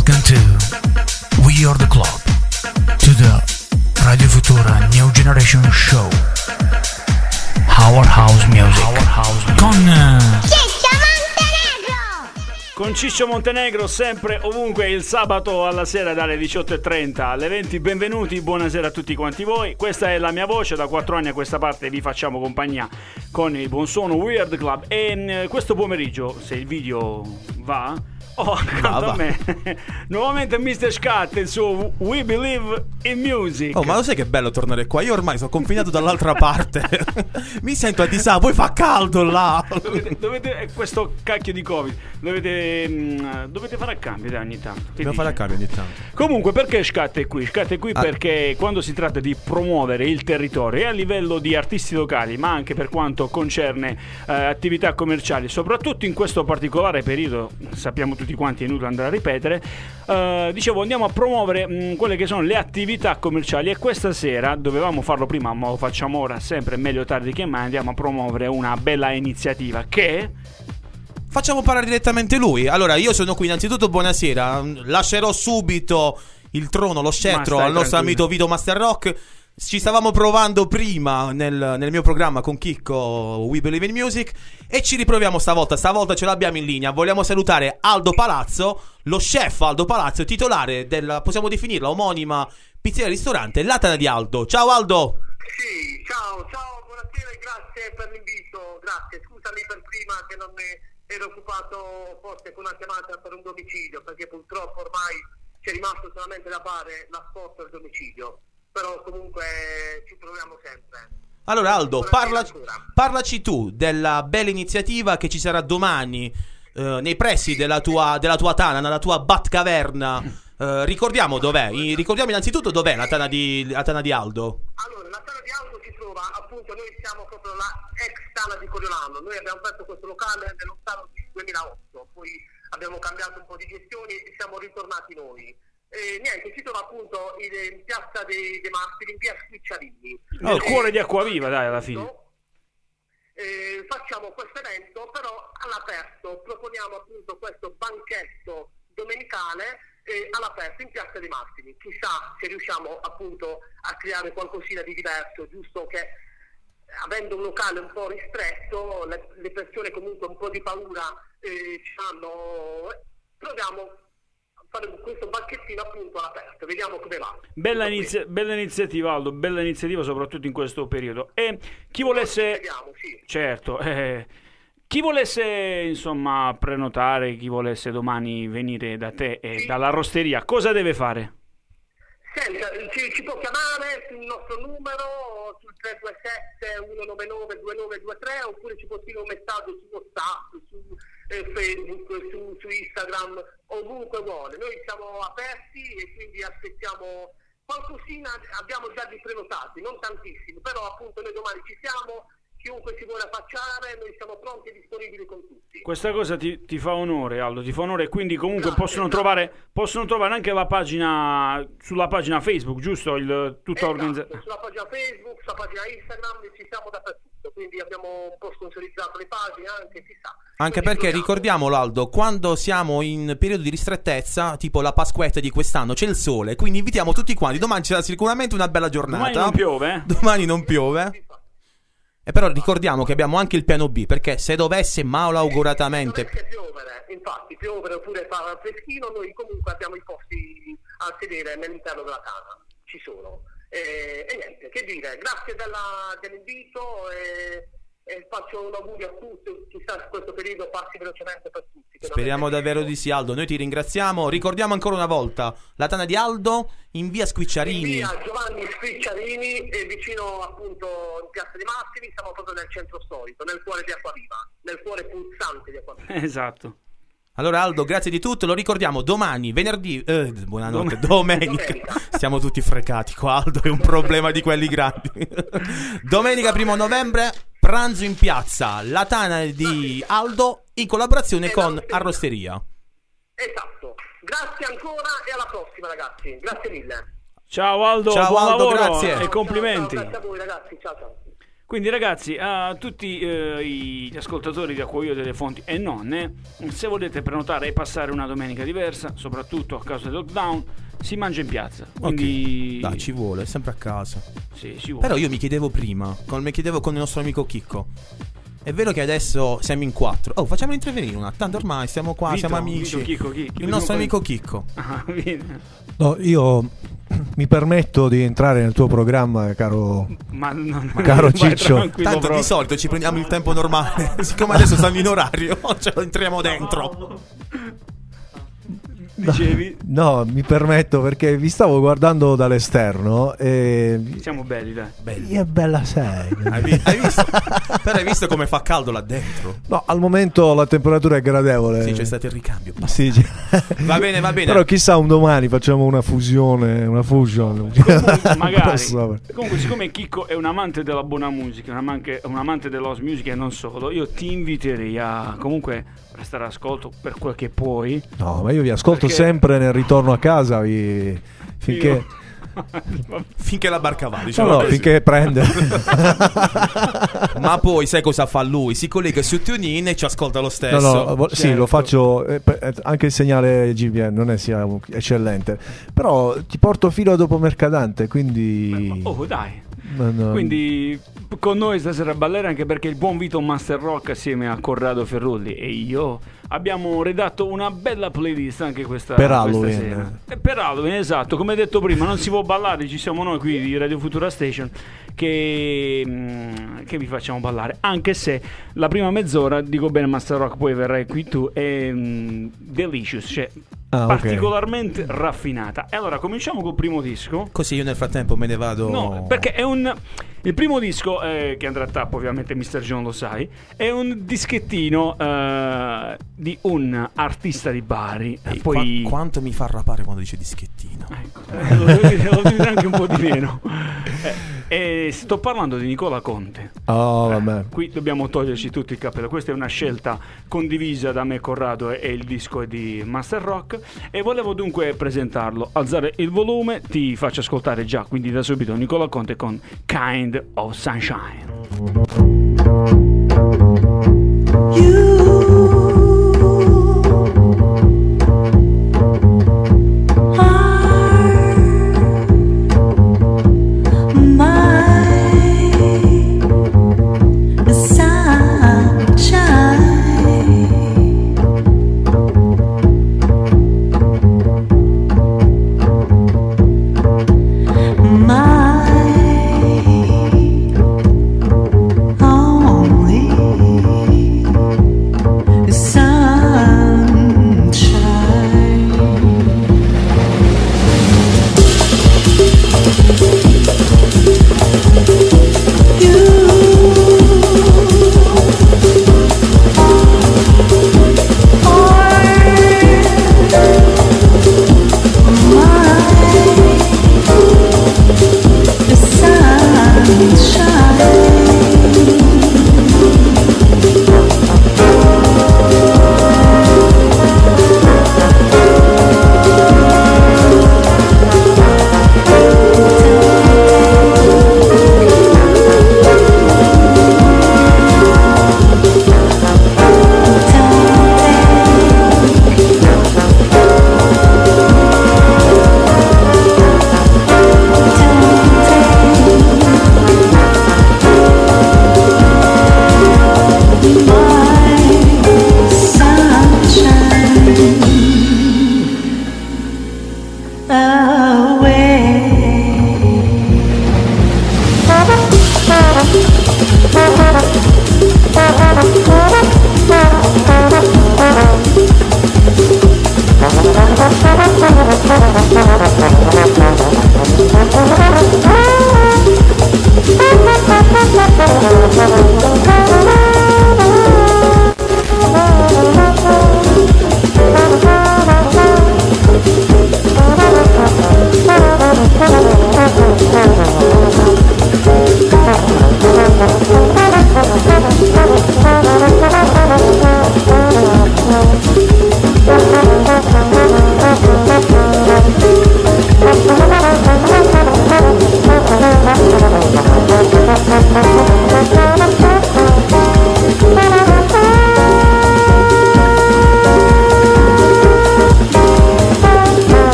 Welcome to We Are the Club, to the Radio Futura New Generation Show. Our House Music. Our house music. Con eh, Con Ciccio Montenegro sempre ovunque il sabato alla sera dalle 18.30 alle 20. Benvenuti, buonasera a tutti quanti voi. Questa è la mia voce, da 4 anni a questa parte vi facciamo compagnia con il buon suono Weird Club. E mm, questo pomeriggio, se il video va, ho accanto a me nuovamente Mr. Scat il suo We Believe in Music. Oh, ma lo sai che bello tornare qua? Io ormai sono confinato dall'altra parte. Mi sento a disagio, poi fa caldo là. Dovete, dovete- questo cacchio di Covid, dovete, mm, dovete fare a cambio dai, ogni tanto. Dobbiamo fare a cambio ogni tanto. Comunque, perché Scat è qui? Scat è qui Ah. perché quando si tratta di promuovere il territorio e a livello di artisti locali, ma anche per quanto concerne eh, attività commerciali, soprattutto in questo particolare periodo, sappiamo tutti quanti, è inutile andare a ripetere, eh, dicevo andiamo a promuovere mh, quelle che sono le attività commerciali e questa sera, dovevamo farlo prima, ma lo facciamo ora, sempre meglio tardi che mai, andiamo a promuovere una bella iniziativa che... Facciamo parlare direttamente lui. Allora, io sono qui innanzitutto, buonasera. Lascerò subito il trono, lo scettro al nostro tranquillo. amico Vito Master Rock. Ci stavamo provando prima nel, nel mio programma con Chicco We Believe in Music e ci riproviamo stavolta. Stavolta ce l'abbiamo in linea. Vogliamo salutare Aldo Palazzo, lo chef Aldo Palazzo, titolare della, possiamo definirla, omonima pizzeria ristorante Latana di Aldo. Ciao Aldo! Sì, ciao, ciao, buonasera e grazie per l'invito, grazie. Scusami per prima che non ne ero occupato forse con una chiamata per un domicilio, perché purtroppo ormai c'è rimasto solamente da fare l'asporto al domicilio, però comunque ci troviamo sempre. Allora Aldo, parla- parlaci tu della bella iniziativa che ci sarà domani eh, nei pressi della tua, della tua tana, nella tua Batcaverna. Eh, ricordiamo dov'è, ricordiamo innanzitutto dov'è la tana di, la tana di Aldo. Allora, la sala di auto si trova, appunto, noi siamo proprio la ex tana di Coriolano, noi abbiamo aperto questo locale nello stato di 2008, poi abbiamo cambiato un po' di gestioni e siamo ritornati noi. E niente, si trova appunto in, in piazza dei, dei Mastri, in via Squicciarini. Nel Eh, cuore di Acquaviva, dai, alla fine. eh, facciamo questo evento, però all'aperto, proponiamo appunto questo banchetto domenicale eh, all'aperto in Piazza dei Martiri. Chissà se riusciamo appunto a creare qualcosina di diverso, giusto che eh, avendo un locale un po' ristretto, le, le persone comunque un po' di paura eh, ci hanno. eh, Proviamo a fare questo banchettino appunto all'aperto, vediamo come va. Bella, inizia- bella iniziativa, Aldo, bella iniziativa soprattutto in questo periodo. E chi volesse... Vediamo, sì. Certo, eh, chi volesse insomma prenotare, chi volesse domani venire da te e Sì. dalla rosteria, cosa deve fare? Senta, ci, ci può chiamare sul nostro numero sul 327 199 2923 oppure ci può scrivere un messaggio su WhatsApp, su eh, Facebook, su, su Instagram, ovunque vuole. Noi siamo aperti e quindi aspettiamo qualcosina, abbiamo già di prenotati, non tantissimi, però appunto noi domani ci siamo, chiunque si vuole affacciare, noi siamo pronti e disponibili con tutti. Questa cosa ti, ti fa onore, Aldo, ti fa onore, quindi comunque Grazie, possono, grazie. trovare, possono trovare anche la pagina sulla pagina Facebook, giusto? Il, tutta Esatto, organizzazione. sulla pagina Facebook, sulla pagina Instagram, ci siamo dappertutto, quindi abbiamo un po' sponsorizzato le pagine anche, si sa. Anche Quindi perché ricordiamolo Aldo, quando siamo in periodo di ristrettezza, tipo la Pasquetta di quest'anno, c'è il sole, quindi invitiamo tutti quanti. Domani c'era sicuramente una bella giornata. Domani non piove, eh? Domani non piove. E però ricordiamo che abbiamo anche il piano B, perché se dovesse malauguratamente Dovesse piovere, infatti, piovere oppure fare freschino, noi comunque abbiamo i posti a sedere all'interno della casa, ci sono. E, e niente, che dire, grazie della- dell'invito e, e faccio un augurio a tutti, chissà se questo periodo passi velocemente per tutti. Speriamo davvero di sì, Aldo. Noi ti ringraziamo. Ricordiamo ancora una volta la tana di Aldo in via In Squicciarini. via Giovanni Squicciarini e vicino appunto in Piazza dei Massimi, siamo proprio nel centro storico, nel cuore di Acquaviva, nel cuore pulsante di Acquaviva. Esatto. Allora, Aldo, grazie di tutto. Lo ricordiamo domani, venerdì. eh, buonanotte, domenica. Domenica. Siamo tutti frecati qua. Aldo è un problema di quelli grandi. domenica, primo novembre, pranzo in piazza. La tana di Aldo in collaborazione con Arrosteria. Esatto. Grazie ancora e alla prossima ragazzi. Grazie mille. Ciao Aldo, Ciao, buon Aldo, lavoro grazie. e complimenti. Ciao, ciao, grazie a voi ragazzi. Ciao ciao. Quindi ragazzi, a tutti eh, gli ascoltatori di Acquaio delle Fonti e non, eh, se volete prenotare e passare una domenica diversa, soprattutto a causa del lockdown, si mangia in piazza. Quindi Ok, Dai, ci vuole, è sempre a casa. sì, si vuole. Però io mi chiedevo prima, come mi chiedevo con il nostro amico Chicco. È vero che adesso siamo in quattro. Oh, facciamolo intervenire una. Tanto ormai siamo qua, Vito, siamo amici. Vito, Chicco, chi- chi il nostro amico Chicco. Ah. No, io mi permetto di entrare nel tuo programma, caro. Ma non, Caro vai Ciccio. tranquillo Tanto proprio. di solito ci prendiamo il tempo normale. Siccome adesso siamo in orario, ce lo entriamo dentro. Dicevi? No, mi permetto perché vi stavo guardando dall'esterno e. Siamo belli, dai. Che bella sei. Hai, vi- hai visto? Però hai visto come fa caldo là dentro? No, al momento la temperatura è gradevole. Sì, c'è stato il ricambio. Sì, sì. Va bene, va bene. Però chissà un domani facciamo una fusione, una fusion. Comunque, magari. Posso- Comunque, siccome Chicco è un amante della buona musica, un amante, un amante dell'house music e non solo, io ti inviterei a comunque prestare ascolto per quel che puoi. No, ma io vi ascolto sempre nel ritorno a casa vi- finché, Io- Finché la barca va, no, diciamo no, così. finché prende. Ma poi sai cosa fa lui? Si collega su TuneIn e ci ascolta lo No, stesso. no, vo- sì, certo. lo faccio. eh, eh, anche il segnale GPN non è sia eccellente. Però ti porto filo dopo Mercadante, quindi. Oh, dai. No. Quindi con noi stasera a ballare anche perché il buon Vito Master Rock assieme a Corrado Ferrulli e io abbiamo redatto una bella playlist anche questa, Per questa Halloween. sera. E per Halloween, esatto, come detto prima, non si può ballare, ci siamo noi qui di Radio Futura Station che, mm, che vi facciamo ballare, anche se la prima mezz'ora, dico bene Master Rock, poi verrai qui tu, è mm, delicious, cioè Ah, particolarmente raffinata. E allora cominciamo col primo disco. Così io nel frattempo me ne vado. No, perché è un. Il primo disco, eh, che andrà a tappo, ovviamente, Mr. John lo sai, è un dischettino eh, di un artista di Bari. E poi. qua- quanto mi fa rapare quando dice dischettino? Ecco, eh, lo devo dire anche un po' di meno. Eh, e sto parlando di Nicola Conte. Oh, vabbè. Qui dobbiamo toglierci tutto il cappello. Questa è una scelta condivisa da me e Corrado e, il disco è di Master Rock. E volevo dunque presentarlo, alzare il volume, ti faccio ascoltare già, quindi da subito Nicola Conte con Kind of Sunshine. Only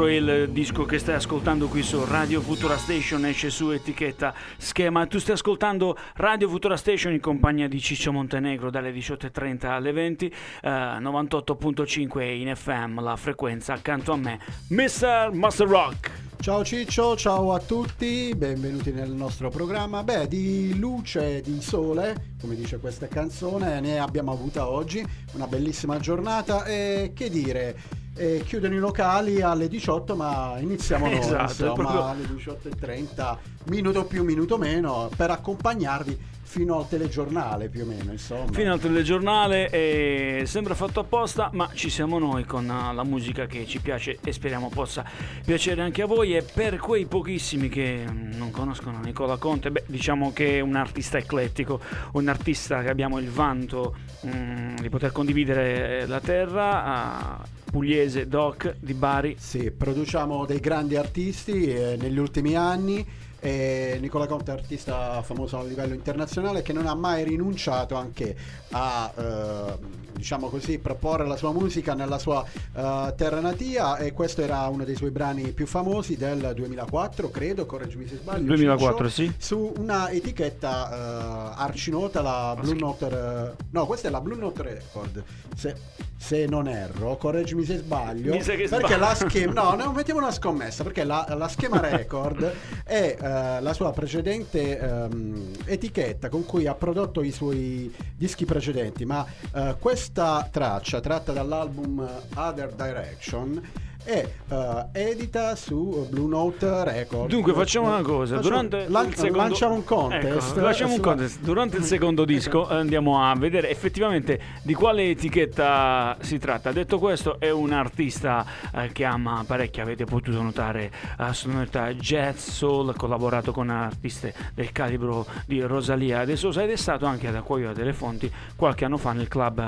2004 è il disco che stai ascoltando qui su Radio Futura Station, esce su etichetta schema. Tu stai ascoltando Radio Futura Station in compagnia di Ciccio Montenegro dalle 18.30 alle 20, eh, 98.5 in FM, la frequenza accanto a me, Mr. Master Rock. Ciao Ciccio, ciao a tutti, benvenuti nel nostro programma. Beh, di luce, di sole, come dice questa canzone, ne abbiamo avuta oggi, una bellissima giornata e che dire, eh, chiudono i locali alle 18 ma iniziamo noi, Esatto, insomma, alle 18.30, minuto più, minuto meno, per accompagnarvi fino al telegiornale più o meno, insomma. Fino al telegiornale eh, sembra fatto apposta, ma ci siamo noi con eh, la musica che ci piace e speriamo possa piacere anche a voi. E per quei pochissimi che mm, non conoscono Nicola Conte, beh, diciamo che è un artista eclettico, un artista che abbiamo il vanto mm, di poter condividere la terra, a pugliese, doc di Bari. Sì, produciamo dei grandi artisti eh, negli ultimi anni. E Nicola Conte è artista famoso a livello internazionale che non ha mai rinunciato anche a eh, diciamo così proporre la sua musica nella sua eh, terra natia e questo era uno dei suoi brani più famosi del 2004 credo correggimi se sbaglio 2004, Ciccio, sì. su una etichetta eh, arcinota la Blue Note eh, no questa è la Blue Note Record se, se non erro correggimi se sbaglio Mi sa che perché sbaglio. la schema no, no mettiamo una scommessa perché la, la schema record è eh, la sua precedente ehm, etichetta con cui ha prodotto i suoi dischi precedenti ma eh, questa traccia tratta dall'album Other Direction è eh, edita su Blue Note Record Dunque facciamo una cosa, Facciamo- durante lan- il secondo... lanciamo un contest Ecco, lanciamo un contest. Durante il secondo disco andiamo a vedere effettivamente di quale etichetta si tratta. Detto questo è un artista eh, che ama parecchio, avete potuto notare eh, sonorità jazz, soul, ha collaborato con artiste del calibro di Rosalia De Sosa ed è stato anche ad Acquaio delle Fonti qualche anno fa nel club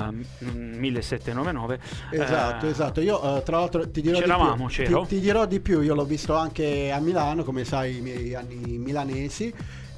eh, 1799. Esatto, Eh, esatto. Io eh, tra l'altro ti dirò C'eravamo, di più. Ti, ti dirò di più, io l'ho visto anche a Milano, come sai, i miei anni milanesi.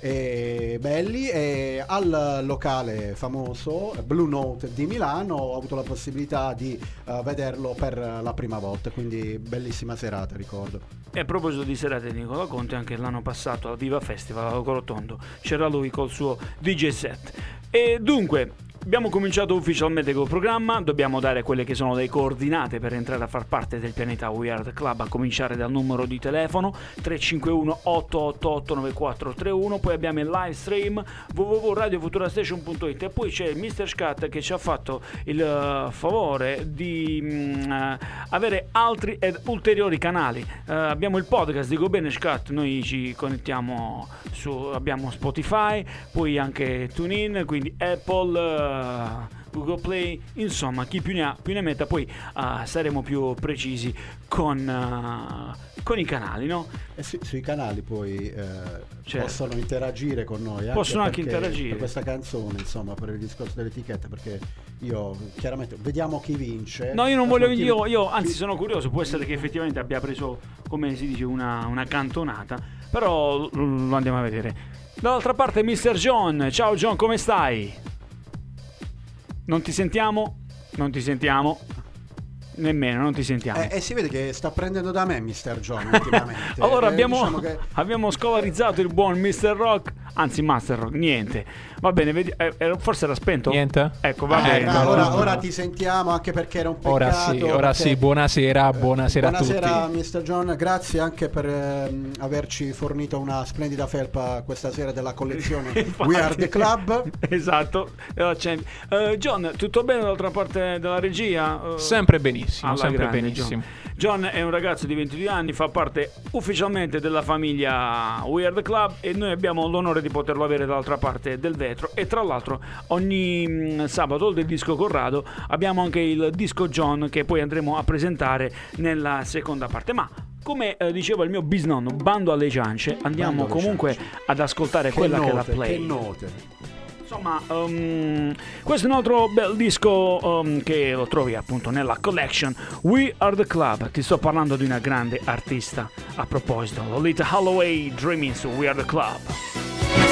eh, belli e al locale famoso Blue Note di Milano ho avuto la possibilità di eh, vederlo per la prima volta quindi bellissima serata ricordo E a proposito di serate di Nicola Conte, anche l'anno passato al Viva Festival a Corotondo c'era lui col suo DJ set. E dunque, abbiamo cominciato ufficialmente col programma, dobbiamo dare quelle che sono le coordinate per entrare a far parte del pianeta We Are The Club, a cominciare dal numero di telefono 351 888 9431, poi abbiamo il live stream www.radiofuturastation.it e poi c'è il Mr. Scat che ci ha fatto il eh, favore di mm, eh, avere altri ed ulteriori canali. Eh, abbiamo il podcast di Go Bene Scat, noi ci connettiamo su abbiamo Spotify, poi anche TuneIn, quindi Apple Google Play, insomma, chi più ne ha più ne metta, poi eh, saremo più precisi con, eh, con i canali, no? e su- sui canali poi eh, Certo. possono interagire con noi Possono anche interagire. per questa canzone insomma per il discorso dell'etichetta perché io chiaramente vediamo chi vince No, io non voglio, Chi- io, io anzi chi- sono curioso, può essere che effettivamente abbia preso, come si dice, una, una cantonata, però lo, lo andiamo a vedere. Dall'altra parte Mr. John, ciao John, come stai? Non ti sentiamo? Non ti sentiamo? Nemmeno, non ti sentiamo. Eh, eh, si vede che sta prendendo da me Mr. John ultimamente. allora eh, abbiamo, diciamo che... abbiamo scolarizzato il buon Mr. Rock Anzi, Master Rock, niente. Va bene, vedi, eh, eh forse era spento. Niente. Ecco, va ah, bene. No, ora, ora, ti sentiamo anche perché era un peccato. Ora sì, ora sì buonasera, buonasera, buonasera a tutti. Buonasera, Mr. John, grazie anche per ehm, averci fornito una splendida felpa questa sera della collezione We Are The Club. esatto. Uh, John, tutto bene dall'altra parte della regia? Uh, sempre benissimo, sempre grande, benissimo. John. John è un ragazzo di 22 anni, fa parte ufficialmente della famiglia We Are The Club e noi abbiamo l'onore di di poterlo avere dall'altra parte del vetro e tra l'altro ogni mm, sabato del disco Corrado abbiamo anche il disco John che poi andremo a presentare nella seconda parte ma come eh, diceva il mio bisnonno, bando alle ciance, andiamo bando comunque ciance. ad ascoltare che quella note, che è la play. Che note. Insomma, um, questo è un altro bel disco um, che lo trovi appunto nella collection We Are The Club. Ti sto parlando di una grande artista. A proposito, Lolita Holloway Dreaming su We Are The Club.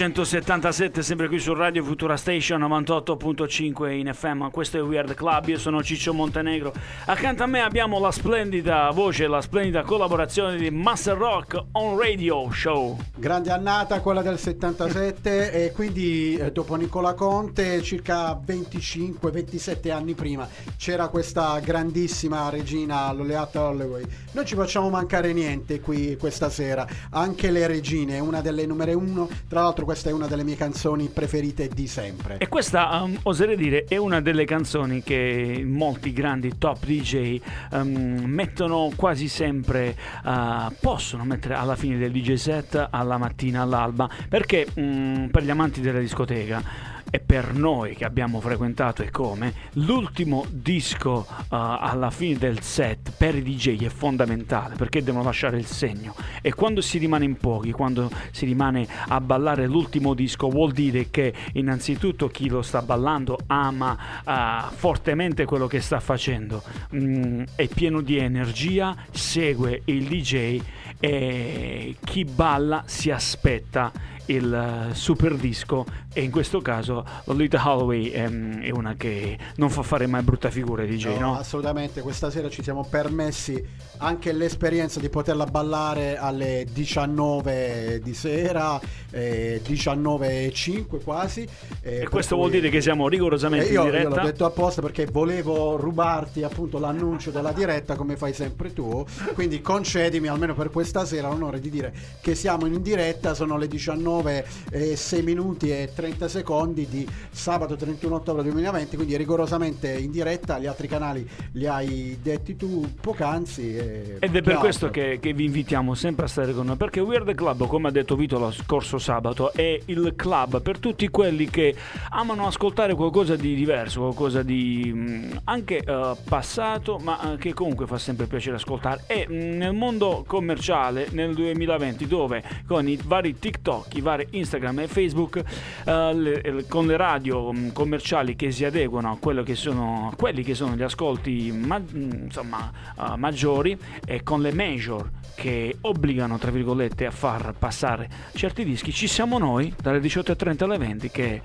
1977, sempre qui su Radio Futura Station 98.5 in FM. Questo è Weird Club. Io sono Ciccio Montenegro. Accanto a me abbiamo la splendida voce, la splendida collaborazione di Master Rock on Radio Show. Grande annata quella del 77 e quindi eh, dopo Nicola Conte circa 25-27 anni prima c'era questa grandissima regina Lolita Holloway. Non ci facciamo mancare niente qui questa sera, anche le regine, una delle numere uno, tra l'altro questa è una delle mie canzoni preferite di sempre. E questa, um, oserei dire, è una delle canzoni che molti grandi top DJ um, mettono quasi sempre, uh, possono mettere alla fine del DJ set, alla mattina, all'alba, perché um, per gli amanti della discoteca e per noi che abbiamo frequentato e come, l'ultimo disco uh, alla fine del set per i DJ è fondamentale perché devono lasciare il segno. E quando si rimane in pochi, quando si rimane a ballare l'ultimo disco vuol dire che innanzitutto chi lo sta ballando ama uh, fortemente quello che sta facendo, Mm, è pieno di energia, segue il DJ e chi balla si aspetta il eh, super disco e in questo caso Lolita Holloway ehm, è una che non fa fare mai brutta figura DJ, no? Assolutamente, questa sera ci siamo permessi anche l'esperienza di poterla ballare alle 19 di sera, eh, 19 e 5 quasi. eh, E questo cui- vuol dire che siamo rigorosamente Eh, io, in io diretta. l'ho detto apposta perché volevo rubarti appunto l'annuncio della diretta come fai sempre tu, quindi concedimi almeno per questa sera l'onore di dire che siamo in diretta, sono le 19 e 6 minuti e 30 secondi di sabato 31 ottobre 2020, quindi rigorosamente in diretta, gli altri canali li hai detti tu poc'anzi. Ed è per questo altro? che, che vi invitiamo sempre a stare con noi, perché Weird Club, come ha detto Vito lo scorso sabato, è il club per tutti quelli che amano ascoltare qualcosa di diverso, qualcosa di mh, anche eh, passato, ma eh, che comunque fa sempre piacere ascoltare. E mh, nel mondo commerciale, nel 2020, dove con i vari TikTok, i vari Instagram e Facebook, eh, le- le- con le radio mh, commerciali che si adeguano a quello che sono, a quelli che sono gli ascolti ma- mh, insomma, eh, maggiori e con le major che obbligano tra virgolette a far passare certi dischi ci siamo noi dalle 18.30 alle 20 che eh,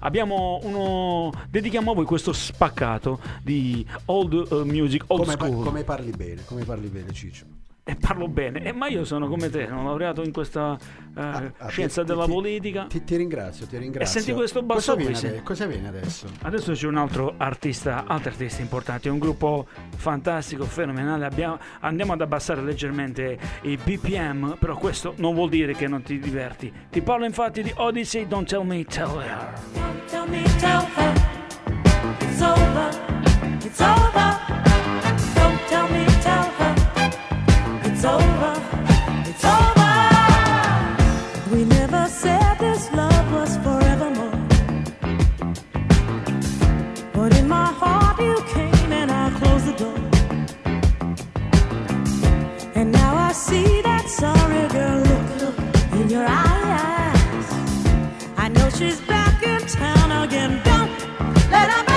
abbiamo uno dedichiamo a voi questo spaccato di old eh, music old come, pa- school come parli bene, come parli bene Ciccio. E parlo bene Eh, ma io sono come te sono laureato in questa eh, Ah, ah, scienza ti- della ti- politica Ti, ti ringrazio, ti ringrazio. senti questo basso cosa viene, cosa viene adesso? Adesso c'è un altro artista, altri artisti importanti, è un gruppo fantastico, fenomenale. Abbiamo- andiamo ad abbassare leggermente i BPM, però questo non vuol dire che non ti diverti. Ti parlo infatti di Odyssey, Don't Tell Me, Tell Her. Tell me, tell her it's over, it's over. She's back in town again. Don't let her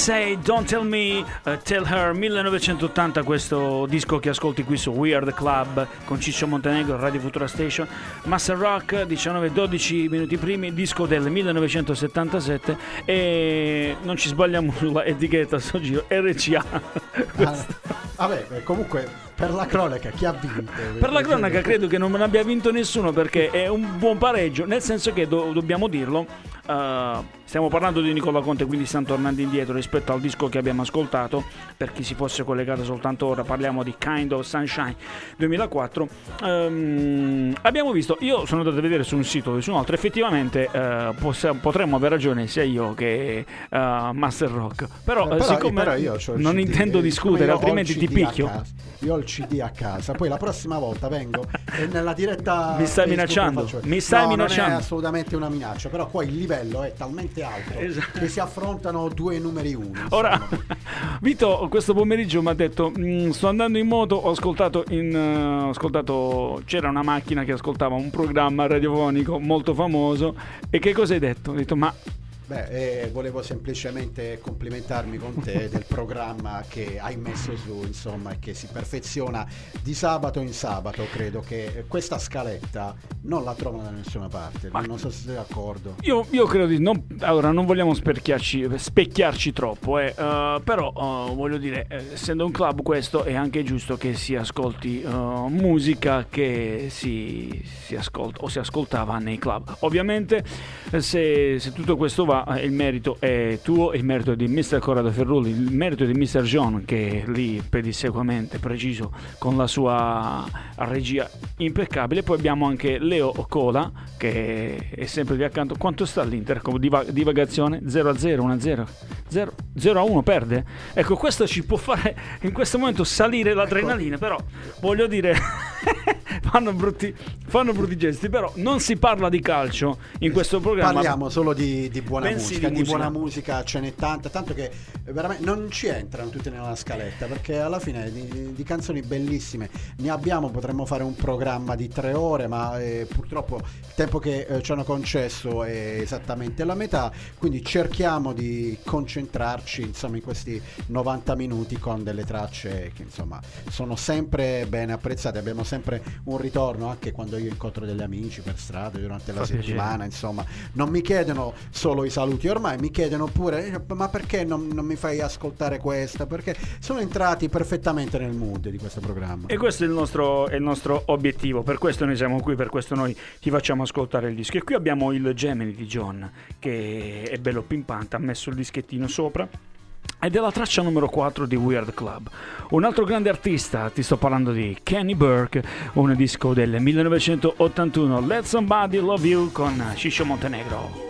Odyssey, Don't Tell Me, eh, Tell Her 1980, questo disco che ascolti qui su We Are The Club con Ciccio Montenegro, Radio Futura Station, Master Rock 19-12 minuti primi, disco del 1977 e non ci sbagliamo sulla etichetta sto giro, RCA. Ah, vabbè, comunque per la cronaca chi ha vinto? Per la cronaca credo che non abbia vinto nessuno perché è un buon pareggio, nel senso che do- dobbiamo dirlo, eh, stiamo parlando di Nicola Conte, quindi stiamo tornando indietro rispetto al disco che abbiamo ascoltato, per chi si fosse collegato soltanto ora, parliamo di Kind of Sunshine 2004. Ehm, abbiamo visto, io sono andato a vedere su un sito e su un altro, effettivamente eh, possa- potremmo aver ragione sia io che eh, Master Rock, però, Eh, eh, però- siccome però io non CD, intendo discutere, altrimenti ti picchio. casa, Io ho il CD a casa, poi la prossima volta vengo e nella diretta Mi stai Facebook minacciando? faccio- Mi stai no, minacciando? Non è assolutamente una minaccia, però qua il livello è talmente alto Esatto. che si affrontano due numeri uno. Ora, Vito questo pomeriggio mi ha detto: "Mm, Sto andando in moto. Ho ascoltato, in, eh, ho ascoltato. C'era una macchina che ascoltava un programma radiofonico molto famoso. E che cosa hai detto? Ho detto: Ma Beh, eh, volevo semplicemente complimentarmi con te del programma che hai messo su, insomma, che si perfeziona di sabato in sabato. Credo che questa scaletta non la trovano da nessuna parte. Ma- Non so se sei d'accordo. Io, io credo di non. Allora, non vogliamo specchiarci, troppo, eh, eh, però eh, voglio dire, eh, essendo un club, questo è anche giusto che si ascolti eh, musica che si, si ascolta o si ascoltava nei club. Ovviamente, se, se tutto questo va, eh, il merito è tuo, il merito è di Mr. Corrado Ferrulli, il merito è di Mr. John che lì pedissequamente preciso con la sua regia impeccabile. Poi abbiamo anche Leo Cola che è sempre lì accanto. Quanto sta l'Inter? Come diva- divagazione 0 a 0, 1 a 0, 0, 0 a 1 perde. Ecco, questo ci può fare in questo momento salire l'adrenalina, però voglio dire fanno brutti, fanno brutti gesti, però non si parla di calcio in questo programma. Parliamo solo di, di buona Bensì musica, di musica. buona musica? Ce n'è tanta, tanto che veramente non ci entrano tutte nella scaletta, perché alla fine di, di canzoni bellissime. Ne abbiamo, potremmo fare un programma di tre ore, ma eh, purtroppo il tempo che eh, ci hanno concesso è esattamente la metà, quindi cerchiamo di concentrarci insomma in questi 90 minuti con delle tracce che insomma sono sempre ben apprezzate, abbiamo sempre un ritorno anche quando io incontro degli amici per strada durante la Fa piacere. settimana, insomma, non mi chiedono solo i saluti, ormai mi chiedono pure "Eh, ma perché non, non mi fai ascoltare questa? Perché sono entrati perfettamente nel mood di questo programma. E questo è il, nostro, è il nostro obiettivo, per questo noi siamo qui, per questo noi ti facciamo ascoltare il disco. E qui abbiamo il Gemini di John, che è bello pimpante, ha messo il dischettino sopra. Ed è la traccia numero 4 di Weird Club. Un altro grande artista, ti sto parlando di Kenny Burke, un disco del 1981, Let Somebody Love You con Shisho Montenegro.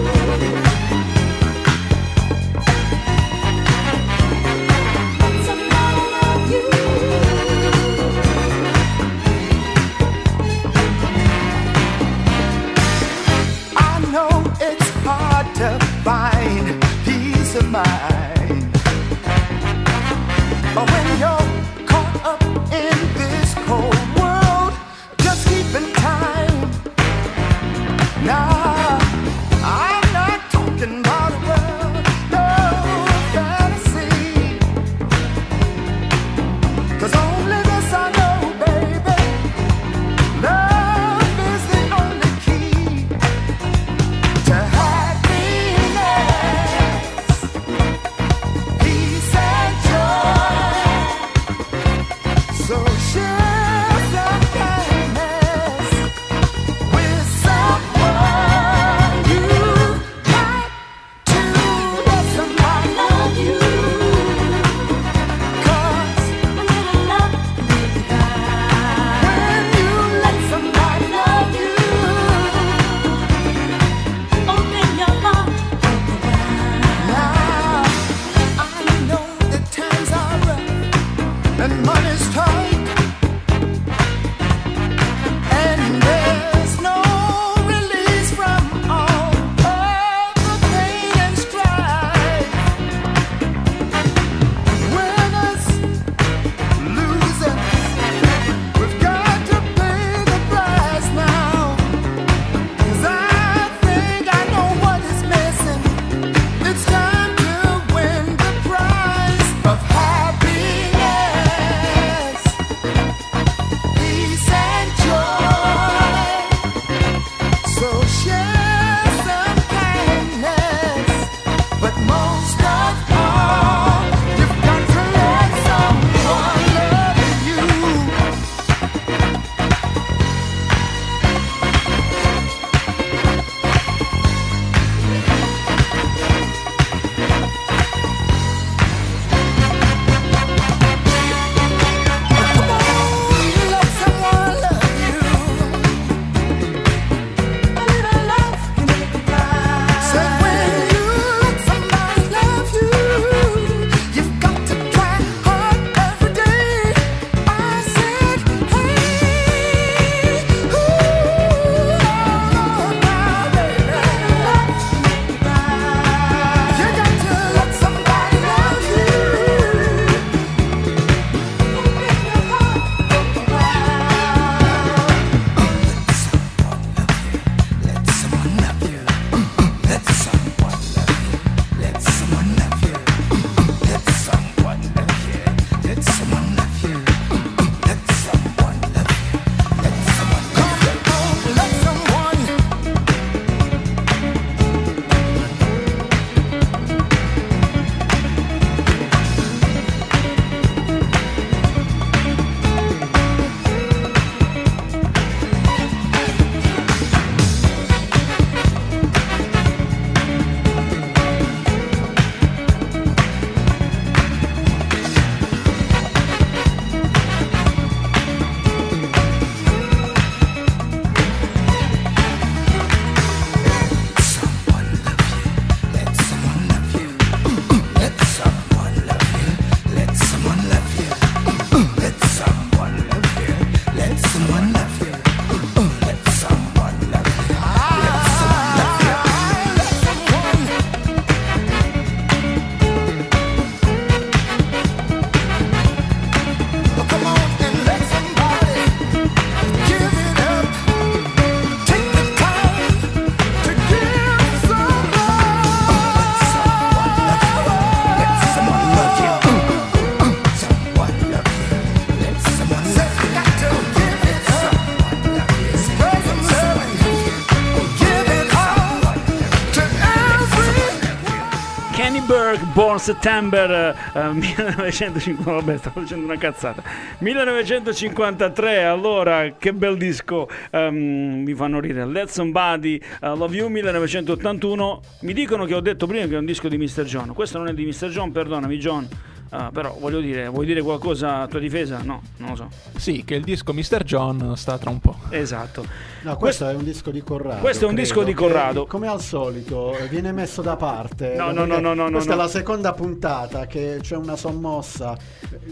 Born September eh, 1950, vabbè stavo facendo una cazzata 1953, allora che bel disco ehm, mi fanno ridere Let Somebody uh, Love You 1981 mi dicono che ho detto prima che è un disco di Mr. John questo non è di Mr. John, perdonami John Ah, però voglio dire, vuoi dire qualcosa a tua difesa? No, non lo so. Sì, che il disco Mr. John sta tra un po'. Esatto. No, questo è un disco di Corrado. Questo è un credo, disco di Corrado. come al solito, viene messo da parte. No, no, no, no, no, no, Questa no. è la seconda puntata che c'è una sommossa.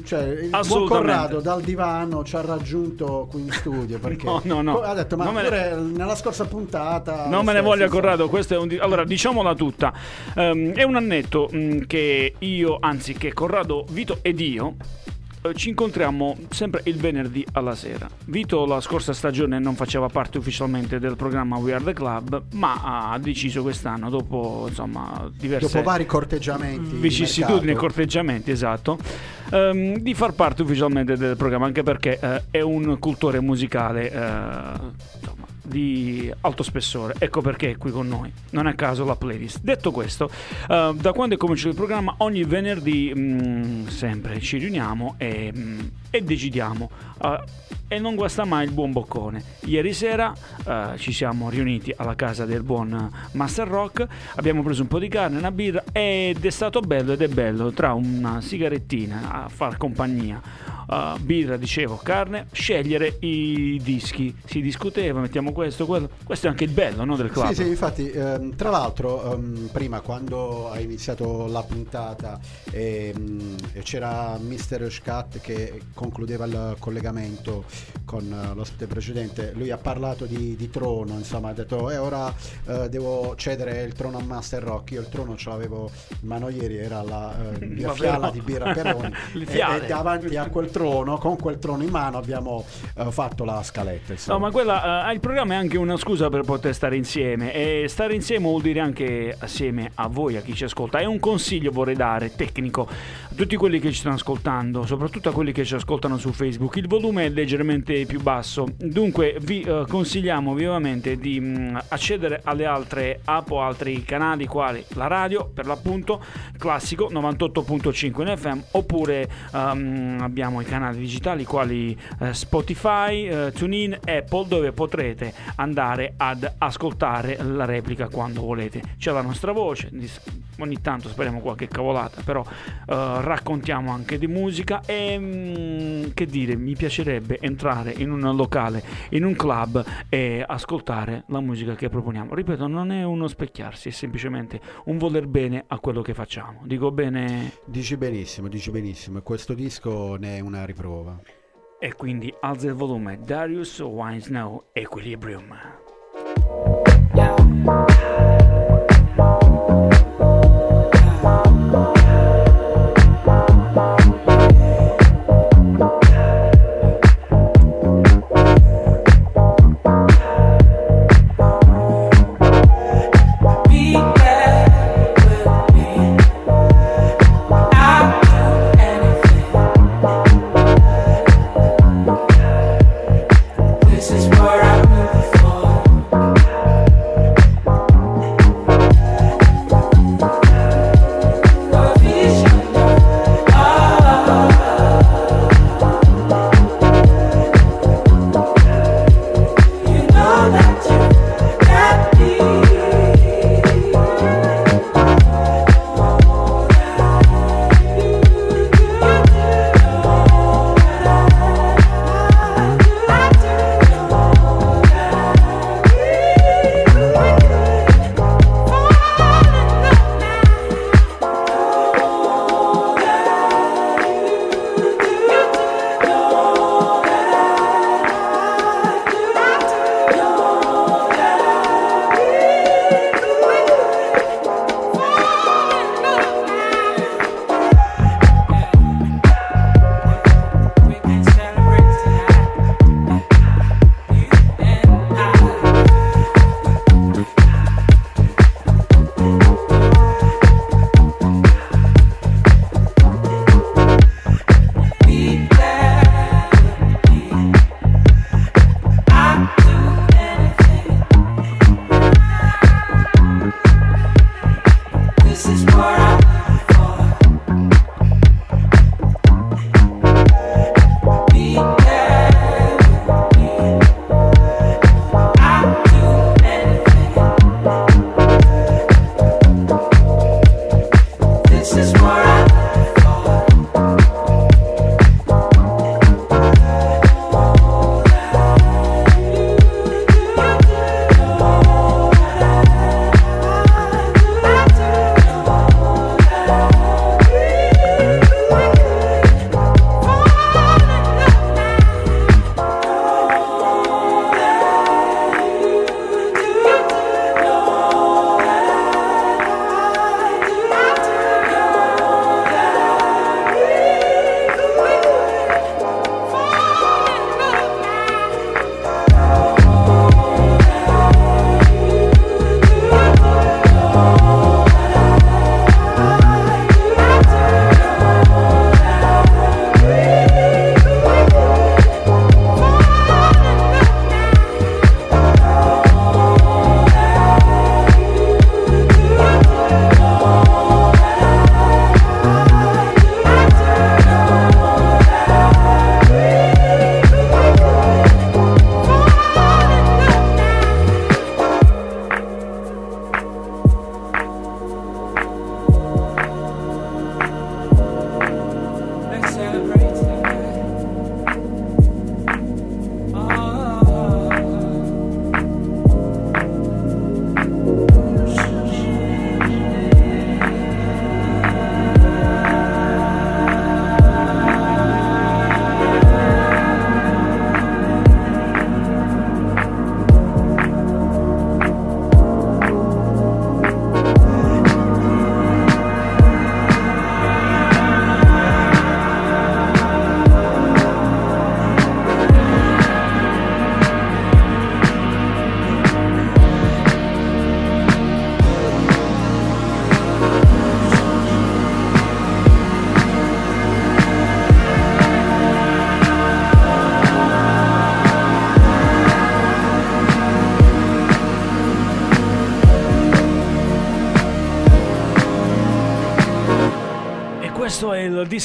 Cioè, il buon. Corrado dal divano ci ha raggiunto qui in studio. Perché No, no, no. ha detto, ma Non me ne- pure nella scorsa puntata. Non me ne voglia. Corrado, questo è un di- allora diciamola tutta. Ehm, è un annetto mh, che io, anzi che Corrado, Vito ed io eh, ci incontriamo sempre il venerdì alla sera. Vito la scorsa stagione non faceva parte ufficialmente del programma We Are the Club, ma ha deciso quest'anno dopo insomma diverse Dopo vari corteggiamenti. di vicissitudini e corteggiamenti, esatto, ehm, di far parte ufficialmente del programma, anche perché eh, è un cultore musicale eh, insomma, di alto spessore. Ecco perché è qui con noi. Non a caso la playlist. Detto questo, eh, da quando è cominciato il programma, ogni venerdì mm, sempre ci riuniamo e, mm, e decidiamo. eh, e non guasta mai il buon boccone. Ieri sera eh, ci siamo riuniti alla casa del buon Master Rock, abbiamo preso un po' di carne, una birra ed è stato bello ed è bello tra una sigarettina a far compagnia, eh, birra, dicevo, carne, scegliere i dischi. Si discuteva, mettiamo questo, quello. Questo è anche il bello no, del club. Sì, sì, infatti, ehm, tra l'altro, ehm, prima quando ha iniziato la puntata ehm, c'era Mr. Scat che concludeva il collegamento con eh, l'ospite precedente, lui ha parlato di, di trono, insomma, ha detto e ora eh, devo cedere il trono a Master Rock, io il trono ce l'avevo in mano ieri, era la eh, Ma fiala di birra Peroni e, e davanti a quel trono, con quel trono in mano abbiamo eh, fatto la scaletta. insomma. No, ma quella, eh, il programma è anche una scusa per poter stare insieme e stare insieme vuol dire anche assieme a voi, a chi ci ascolta. E un consiglio vorrei dare tecnico a tutti quelli che ci stanno ascoltando, soprattutto a quelli che ci ascoltano su Facebook. Il volume è leggermente più basso, dunque vi eh, consigliamo vivamente di mh, accedere alle altre app o altri canali quali la radio, per l'appunto, classico 98.5 in FM, oppure ehm, abbiamo i canali digitali quali eh, Spotify, eh, TuneIn, Apple, dove potrete andare ad ascoltare la replica quando volete. C'è la nostra voce, ogni tanto speriamo qualche cavolata, però eh, raccontiamo anche di musica e mm, che dire, mi piacerebbe entrare in un locale, in un club e ascoltare la musica che proponiamo. Ripeto, non è uno specchiarsi, è semplicemente un voler bene a quello che facciamo. Dico bene Dici benissimo, dici benissimo, e questo disco ne è una riprova. e quindi alza il volume. Darius Wine Snow Equilibrium. Be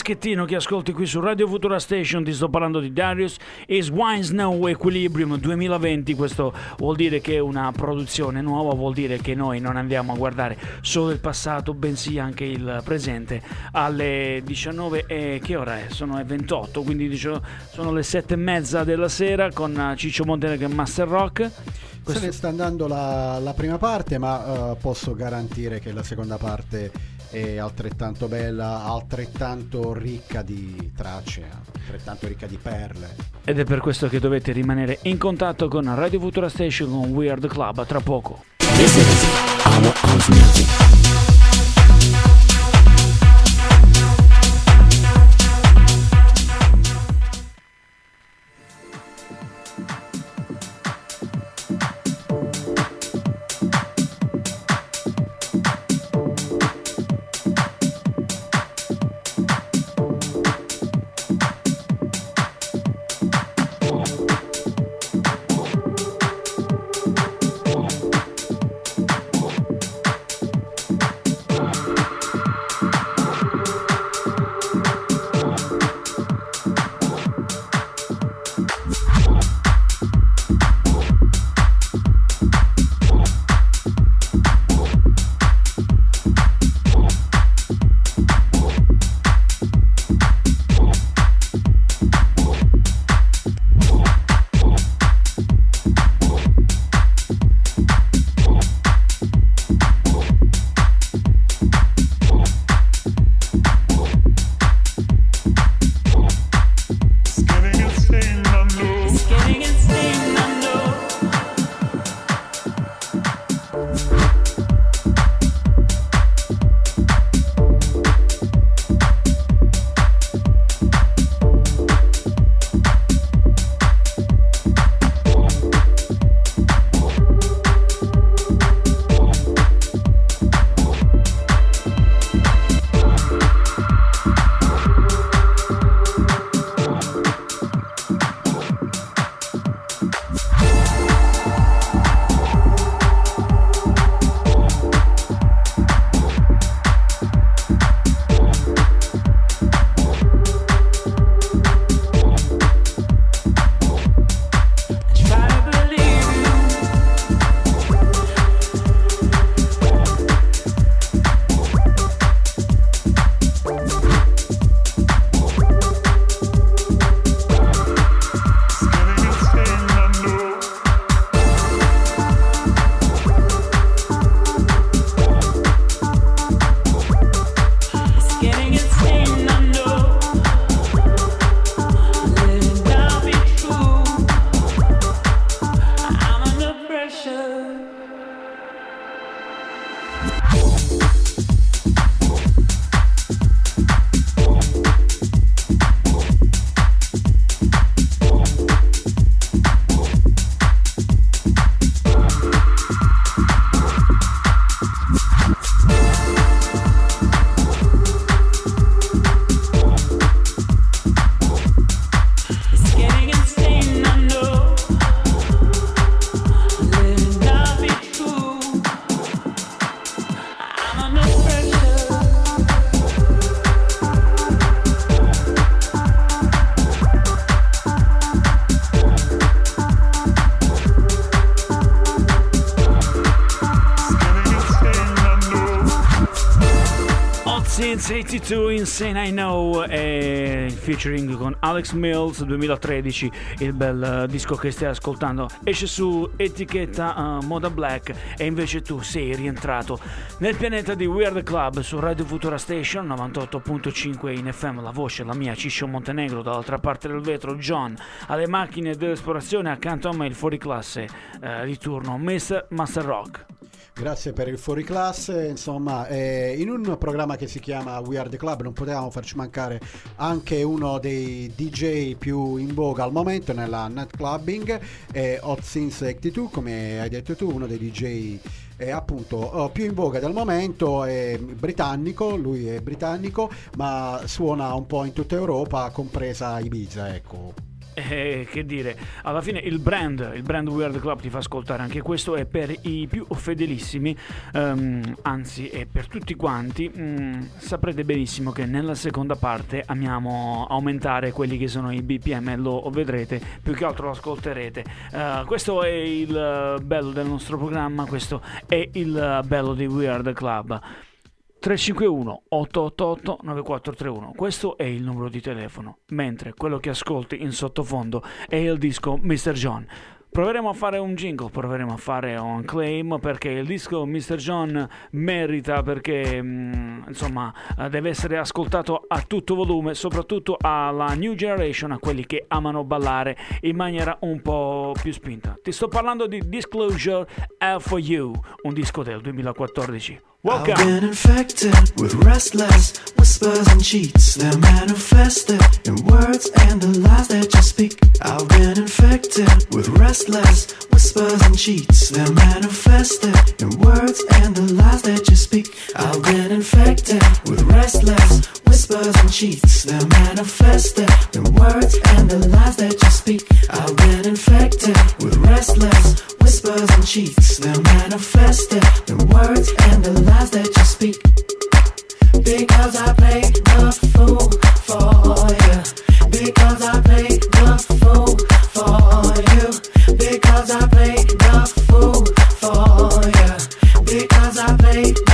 dischettino che ascolti qui su Radio Futura Station. Ti sto parlando di Darius e Swine Snow Equilibrium 2020. Questo vuol dire che è una produzione nuova, vuol dire che noi non andiamo a guardare solo il passato, bensì anche il presente. Alle 19 e che ora è? Sono le 28, quindi sono le 7 e mezza della sera con eh, Ciccio Montenegro e Master Rock. Se ne sta andando la, la prima parte, ma eh, posso garantire che la seconda parte è altrettanto bella, altrettanto ricca di tracce, altrettanto ricca di perle. Ed è per questo che dovete rimanere in contatto con Radio Futura Station con Weird Club tra poco. This is our house music. Since 82 Insane I Know e featuring con Alex Mills 2013 il bel eh, disco che stai ascoltando esce su etichetta eh, Moda Black e invece tu sei rientrato nel pianeta di Weird Club su Radio Futura Station 98.5 in FM la voce la mia Ciscio Montenegro dall'altra parte del vetro John alle macchine dell'esplorazione accanto a me il fuoriclasse eh, di turno Mr. Master Rock Grazie per il fuoriclasse, insomma, eh, in un programma che si chiama We Are The Club non potevamo farci mancare anche uno dei DJ più in voga al momento nella nightclubbing, eh, Hot Since 82, come hai detto tu, uno dei DJ eh, appunto oh, più in voga del momento, è britannico, lui è britannico, ma suona un po' in tutta Europa, compresa Ibiza, ecco. Eh, che dire, alla fine il brand, il brand We Are The Club ti fa ascoltare anche questo e per i più fedelissimi, ehm, anzi e per tutti quanti, mh, saprete benissimo che nella seconda parte amiamo aumentare quelli che sono i BPM lo vedrete, più che altro lo ascolterete. Eh, questo è il bello del nostro programma, questo è il bello di We Are The Club. 351 888 9431 questo è il numero di telefono mentre quello che ascolti in sottofondo è il disco Mr. John proveremo a fare un jingle proveremo a fare un claim perché il disco Mr. John merita perché mm, insomma eh, deve essere ascoltato a tutto volume soprattutto alla new generation a quelli che amano ballare in maniera un po' più spinta ti sto parlando di Disclosure L for You un disco del 2014 I've been infected with restless whispers and cheats. They're manifested in words and the lies that you speak. I've been infected with restless whispers and cheats. They're manifested in words and the lies that you speak. I've been infected with restless whispers and cheats. They're manifested in words and the lies that you speak. I've been infected with restless whispers and cheats. They're manifested in words and the lies that you speak. Because I play the fool for you. Because I play the fool for you. Because I play the fool for you. Because I play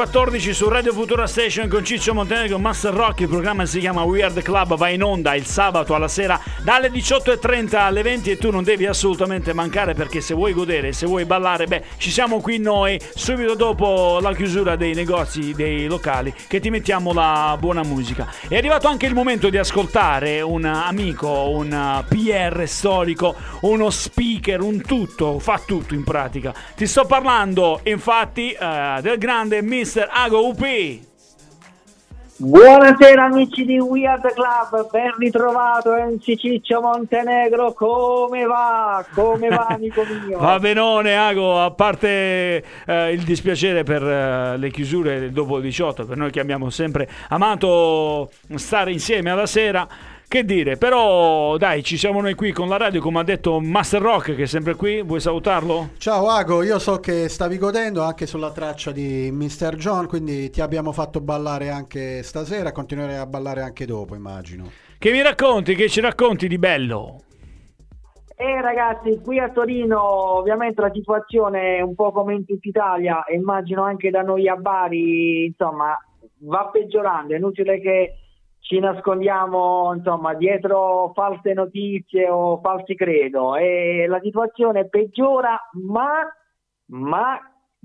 14 su Radio Futura Station con Ciccio Montenegro, Master Rock, il programma si chiama Weird Club, va in onda il sabato alla sera dalle 18.30 alle 20 e tu non devi assolutamente mancare perché se vuoi godere, se vuoi ballare, beh, ci siamo qui noi subito dopo la chiusura dei negozi, dei locali, che ti mettiamo la buona musica. È arrivato anche il momento di ascoltare un amico, un PR storico, uno speaker, un tutto, fa tutto in pratica. Ti sto parlando infatti eh, del grande Mr. Ago UP. Buonasera amici di Weird Club, ben ritrovato Enzi Ciccio Montenegro, come va? Come va amico mio? Va benone Ago, a parte eh, il dispiacere per eh, le chiusure del dopo 18, per noi che abbiamo sempre amato stare insieme alla sera. Che dire, però dai, ci siamo noi qui con la radio, come ha detto Master Rock che è sempre qui, vuoi salutarlo? Ciao Ago, io so che stavi godendo anche sulla traccia di Mr. John, quindi ti abbiamo fatto ballare anche stasera, continuerai a ballare anche dopo, immagino. Che mi racconti, che ci racconti di bello? Eh ragazzi, qui a Torino ovviamente la situazione è un po' come in tutta Italia e immagino anche da noi a Bari, insomma, va peggiorando, è inutile che ci nascondiamo insomma dietro false notizie o falsi credo. E la situazione peggiora ma ma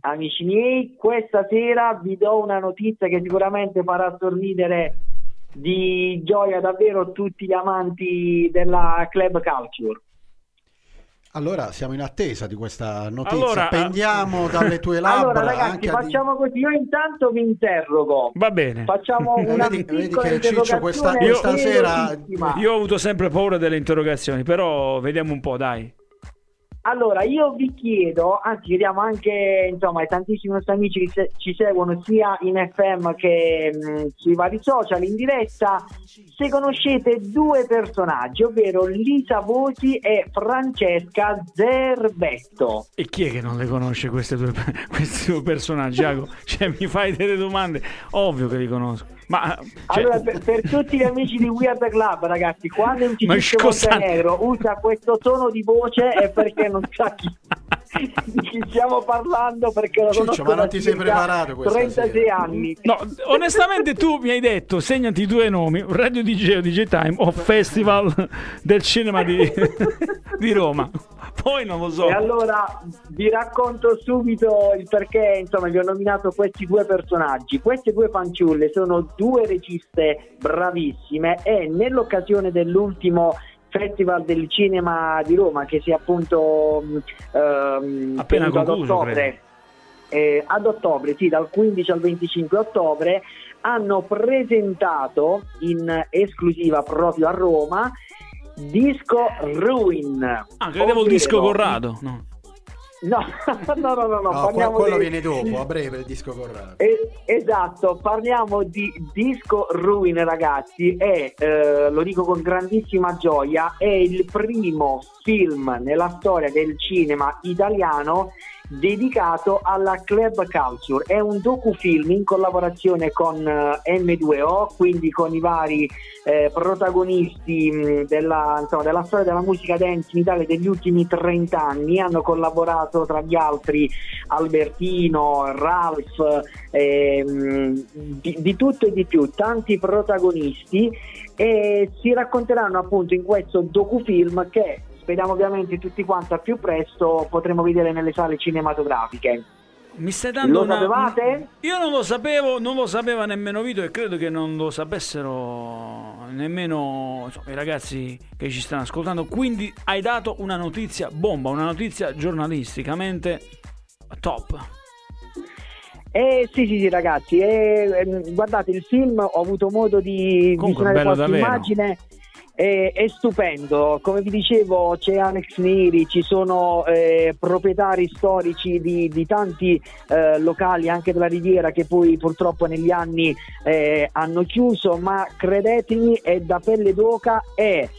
amici miei questa sera vi do una notizia che sicuramente farà sorridere di gioia davvero tutti gli amanti della club culture Allora siamo in attesa di questa notizia, Allora, pendiamo dalle tue labbra allora ragazzi anche a di- facciamo così io intanto vi interrogo Va bene. facciamo una Vedi- vedi che Ciccio questa- questa sera-. Io ho avuto sempre paura delle interrogazioni, però vediamo un po', dai. Allora, io vi chiedo, anzi chiediamo anche insomma, ai tantissimi nostri amici che ci seguono sia in FM che mh, sui vari social in diretta, se conoscete due personaggi, ovvero Lisa Vosi e Francesca Zerbetto. E chi è che non le conosce queste due, questi due personaggi? Ago? Cioè, mi fai delle domande? Ovvio che li conosco. Ma, cioè, Allora, per, per tutti gli amici di Weird Club, ragazzi, quando un scusa- Montenegro usa questo tono di voce è perché non sa chi, di chi stiamo parlando, perché lo Ciccio, ma non ti sei preparato questa 36 sera? anni. no, onestamente tu mi hai detto, segnati i due nomi, Radio DJ o DJ Time o Festival del Cinema di, di Roma. Poi non lo so. E allora vi racconto subito il perché insomma vi ho nominato questi due personaggi. Queste due fanciulle sono due registe bravissime e nell'occasione dell'ultimo Festival del Cinema di Roma che si è appunto mh, ehm, Appena concluso, ottobre, eh, ad ottobre, sì, dal 15 al 25 ottobre hanno presentato in esclusiva proprio a Roma Disco Ruin. Ah, credevo il disco ovvero- Corrado. No. No, no, no, no, no, parliamo quello di- viene dopo, a breve il disco Corrado. Eh, esatto, parliamo di Disco Ruin ragazzi e eh, lo dico con grandissima gioia, è il primo film nella storia del cinema italiano dedicato alla club culture. È un docufilm in collaborazione con eh, M2O, quindi con i vari eh, protagonisti mh, della, insomma, della storia della musica dance in Italia degli ultimi 30 anni. Hanno collaborato tra gli altri Albertino, Ralph, ehm, di, di tutto e di più, tanti protagonisti e si racconteranno appunto in questo docufilm che speriamo ovviamente tutti quanti al più presto potremo vedere nelle sale cinematografiche. Mi stai dando Lo una... sapevate? Io non lo sapevo, non lo sapeva nemmeno Vito e credo che non lo sapessero nemmeno insomma, i ragazzi che ci stanno ascoltando. Quindi hai dato una notizia bomba, una notizia giornalisticamente top. Eh sì sì sì ragazzi, eh, ehm, guardate il film ho avuto modo di Comunque, bello qualche davvero. immagine. È, è stupendo, come vi dicevo c'è Alex Neri, ci sono eh, proprietari storici di, di tanti eh, locali anche della Riviera che poi purtroppo negli anni eh, hanno chiuso, ma credetemi è da pelle d'oca e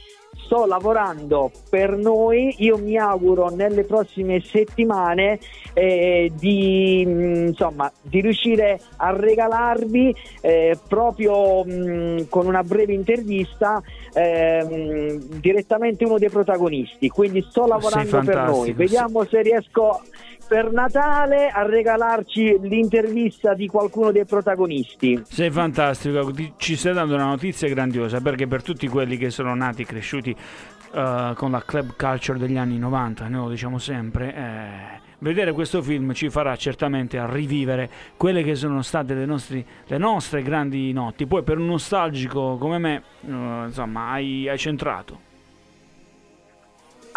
sto lavorando per noi, io mi auguro nelle prossime settimane eh, di, mh, insomma, di riuscire a regalarvi eh, proprio mh, con una breve intervista ehm, direttamente uno dei protagonisti. Quindi sto lavorando per noi. Vediamo se riesco per Natale a regalarci l'intervista di qualcuno dei protagonisti. Sei fantastico, ti- ci stai dando una notizia grandiosa perché per tutti quelli che sono nati e cresciuti eh, con la club culture degli anni 90, noi lo diciamo sempre, eh, vedere questo film ci farà certamente a rivivere quelle che sono state le, nostri- le nostre grandi notti. Poi per un nostalgico come me, eh, insomma, hai, hai centrato.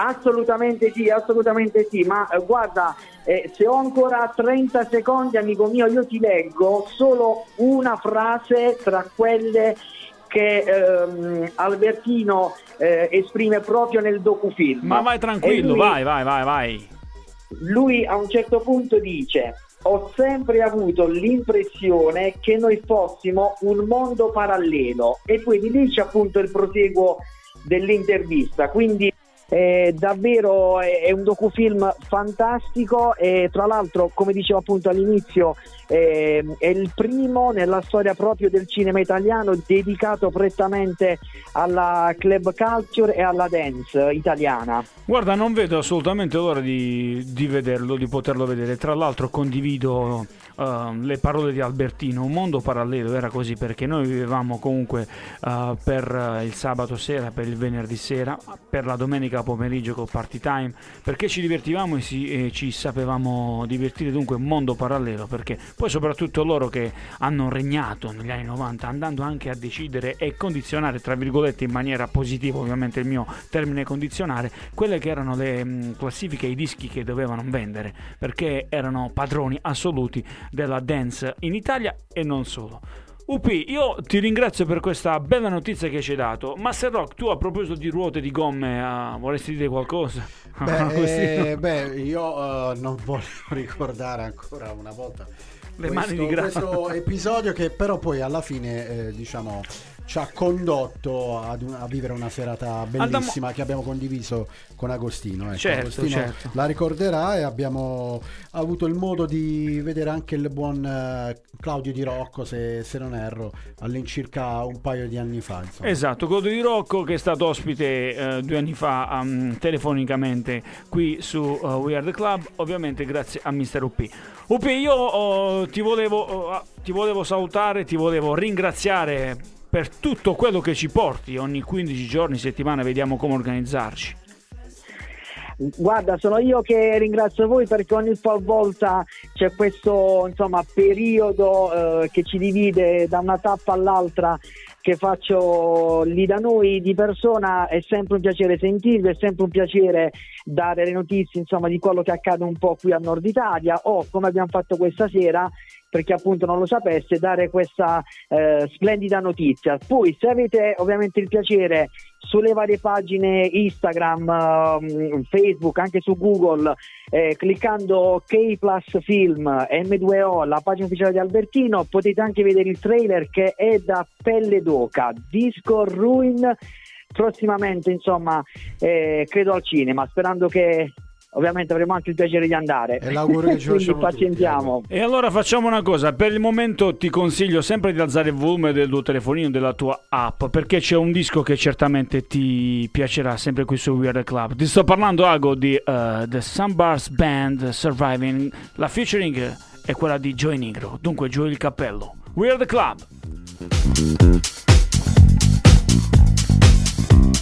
Assolutamente sì, assolutamente sì, ma eh, guarda, eh, se ho ancora 30 secondi, amico mio, io ti leggo solo una frase tra quelle che ehm, Albertino eh, esprime proprio nel docufilm. Ma vai tranquillo, lui- vai, vai, vai, vai. lui a un certo punto dice ho sempre avuto l'impressione che noi fossimo un mondo parallelo e poi di lì c'è appunto il proseguo dell'intervista quindi eh, davvero è, è un docufilm fantastico e tra l'altro come dicevo appunto all'inizio eh, è il primo nella storia proprio del cinema italiano dedicato prettamente alla club culture e alla dance italiana. Guarda, non vedo assolutamente l'ora di, di vederlo, di poterlo vedere. Tra l'altro condivido eh, le parole di Albertino, un mondo parallelo era così perché noi vivevamo comunque eh, per eh, il sabato sera, per il venerdì sera, per la domenica pomeriggio con party time, perché ci divertivamo e, si- e ci sapevamo divertire, dunque un mondo parallelo, perché poi soprattutto loro che hanno regnato negli anni 90, andando anche a decidere e condizionare, tra virgolette, in maniera positiva, ovviamente il mio termine condizionare, quelle che erano le mh, classifiche e i dischi che dovevano vendere, perché erano padroni assoluti della dance in Italia e non solo. UP, io ti ringrazio per questa bella notizia che ci hai dato. Master Rock, tu a proposito di ruote di gomme, ah, vorresti dire qualcosa? Beh, eh, beh, io eh, non voglio ricordare ancora una volta Le mani questo, di grano. questo episodio che però poi alla fine eh, diciamo ci ha condotto ad un- a vivere una serata bellissima che abbiamo condiviso con Agostino. Ecco, Certo, Agostino certo. la ricorderà e abbiamo avuto il modo di vedere anche il buon eh, Claudio Di Rocco, se, se non erro, all'incirca un paio di anni fa. insomma. Esatto, Godo di Rocco che è stato ospite eh, due anni fa um, telefonicamente qui su uh, We Are The Club, ovviamente grazie a Mr. UP. UP, io oh, ti, volevo, oh, ti volevo salutare, ti volevo ringraziare per tutto quello che ci porti, ogni 15 giorni, settimana, vediamo come organizzarci. Guarda, sono io che ringrazio voi perché ogni volta c'è questo insomma, periodo eh, che ci divide da una tappa all'altra che faccio lì da noi di persona, è sempre un piacere sentirvi, è sempre un piacere dare le notizie insomma, di quello che accade un po' qui a Nord Italia o come abbiamo fatto questa sera perché appunto non lo sapesse dare questa eh, splendida notizia. Poi se avete ovviamente il piacere sulle varie pagine Instagram, ehm, Facebook, anche su Google, eh, cliccando K Plus Film M2O, la pagina ufficiale di Albertino, potete anche vedere il trailer che è da pelle d'oca, Disco Ruin, prossimamente insomma eh, credo al cinema, sperando che ovviamente avremo anche il piacere di andare. E l'augurio che ci facciamo tutti, pazientiamo. E allora facciamo una cosa, per il momento ti consiglio sempre di alzare il volume del tuo telefonino, della tua app, perché c'è un disco che certamente ti piacerà sempre qui su Weird Club. Ti sto parlando, Ago, di eh, The Sunbars Band Surviving, la featuring è quella di Joy Negro, dunque giù il cappello. Weird Club.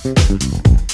Thank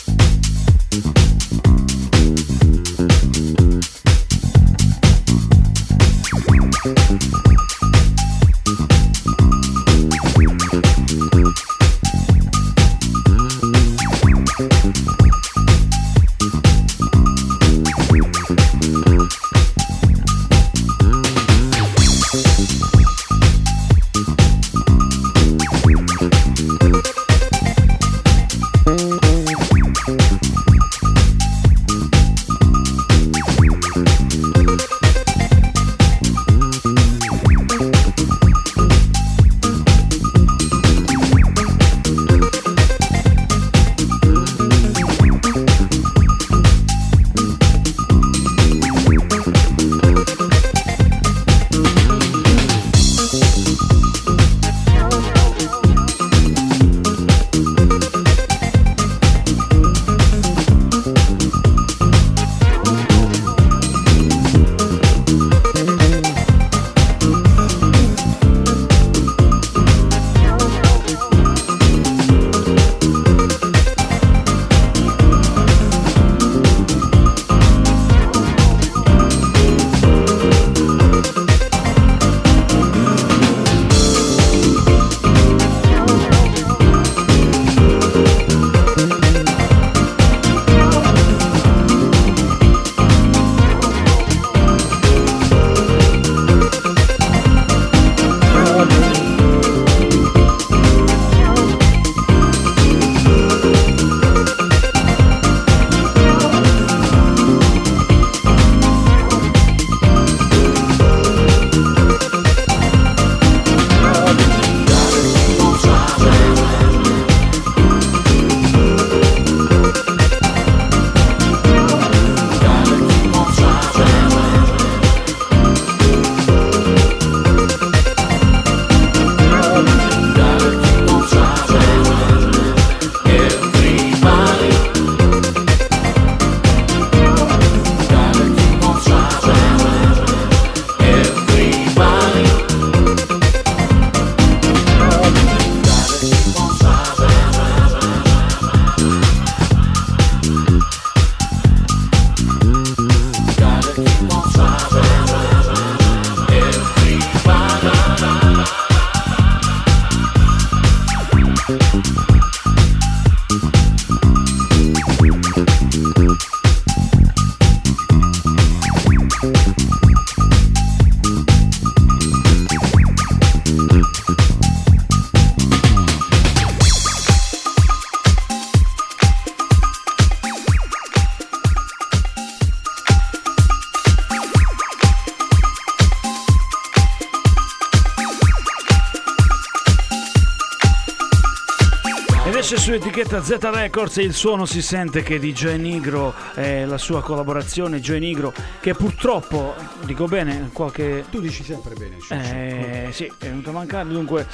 Su etichetta Z Records e il suono si sente che di Joe Nigro e la sua collaborazione Joe Nigro che purtroppo, dico bene, qualche... Tu dici sempre bene. Ciccio. Eh, sì, è venuto a mancare, dunque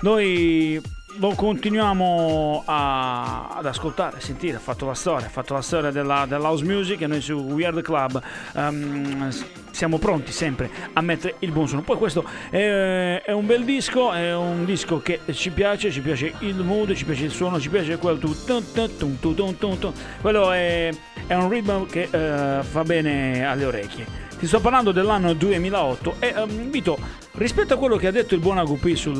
noi lo continuiamo a- ad ascoltare, a sentire, ha fatto la storia, ha fatto la storia della, dell'house music e noi su We Are The Club s- siamo pronti sempre a mettere il buon suono. Poi questo è, è un bel disco, è un disco che ci piace, ci piace il mood, ci piace il suono, ci piace quel tu, tun, tun, tun, tun, tun, tun, tun. quello è, è un ritmo che eh, fa bene alle orecchie. Ti sto parlando dell'anno 2008 e ehm, Vito, rispetto a quello che ha detto il buon Agupi su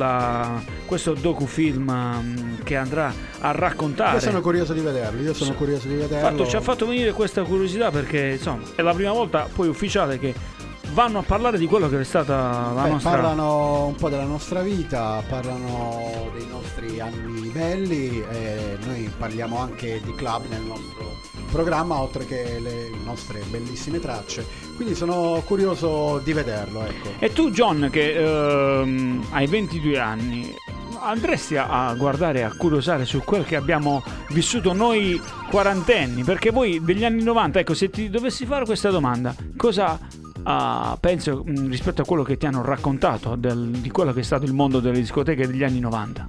questo docufilm ehm, che andrà a raccontare Io sono curioso di vederlo. Io sono curioso di vederlo. Fatto- ci ha fatto venire questa curiosità perché insomma è la prima volta poi ufficiale che vanno a parlare di quello che è stata la Beh, nostra Parlano un po' della nostra vita, parlano dei nostri anni belli e noi parliamo anche di club nel nostro programma, oltre che le nostre bellissime tracce. Quindi sono curioso di vederlo. Ecco. E tu John che ehm, hai 22 anni andresti a, guardare, a curiosare su quel che abbiamo vissuto noi quarantenni? Perché voi degli anni 90, ecco, se ti dovessi fare questa domanda, cosa ah, penso mh, rispetto a quello che ti hanno raccontato del- di quello che è stato il mondo delle discoteche degli anni 90?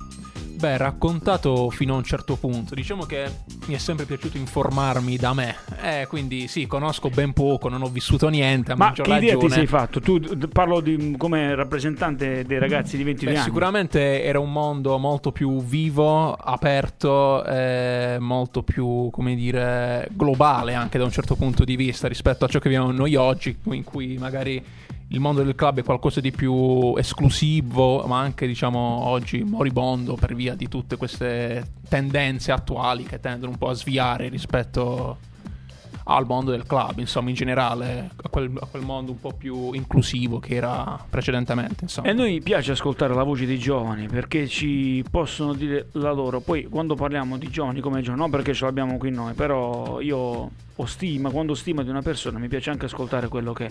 Beh, raccontato fino a un certo punto. Diciamo che mi è sempre piaciuto informarmi da me. Eh, quindi sì, conosco ben poco, non ho vissuto niente. Ma che idea ti ragione. sei fatto? Tu parlo di, come rappresentante dei ragazzi di 22 Beh, anni. sicuramente era un mondo molto più vivo, aperto, eh, molto più, come dire, globale anche da un certo punto di vista rispetto a ciò che viviamo noi oggi, in cui magari il mondo del club è qualcosa di più esclusivo, ma anche, diciamo, oggi moribondo per via di tutte queste tendenze attuali che tendono un po' a sviare rispetto al mondo del club, insomma, in generale, a quel, a quel mondo un po' più inclusivo che era precedentemente, insomma. E noi piace ascoltare la voce dei giovani perché ci possono dire la loro. Poi quando parliamo di giovani come giovani, non perché ce l'abbiamo qui noi, però io ho stima, quando stima di una persona mi piace anche ascoltare quello che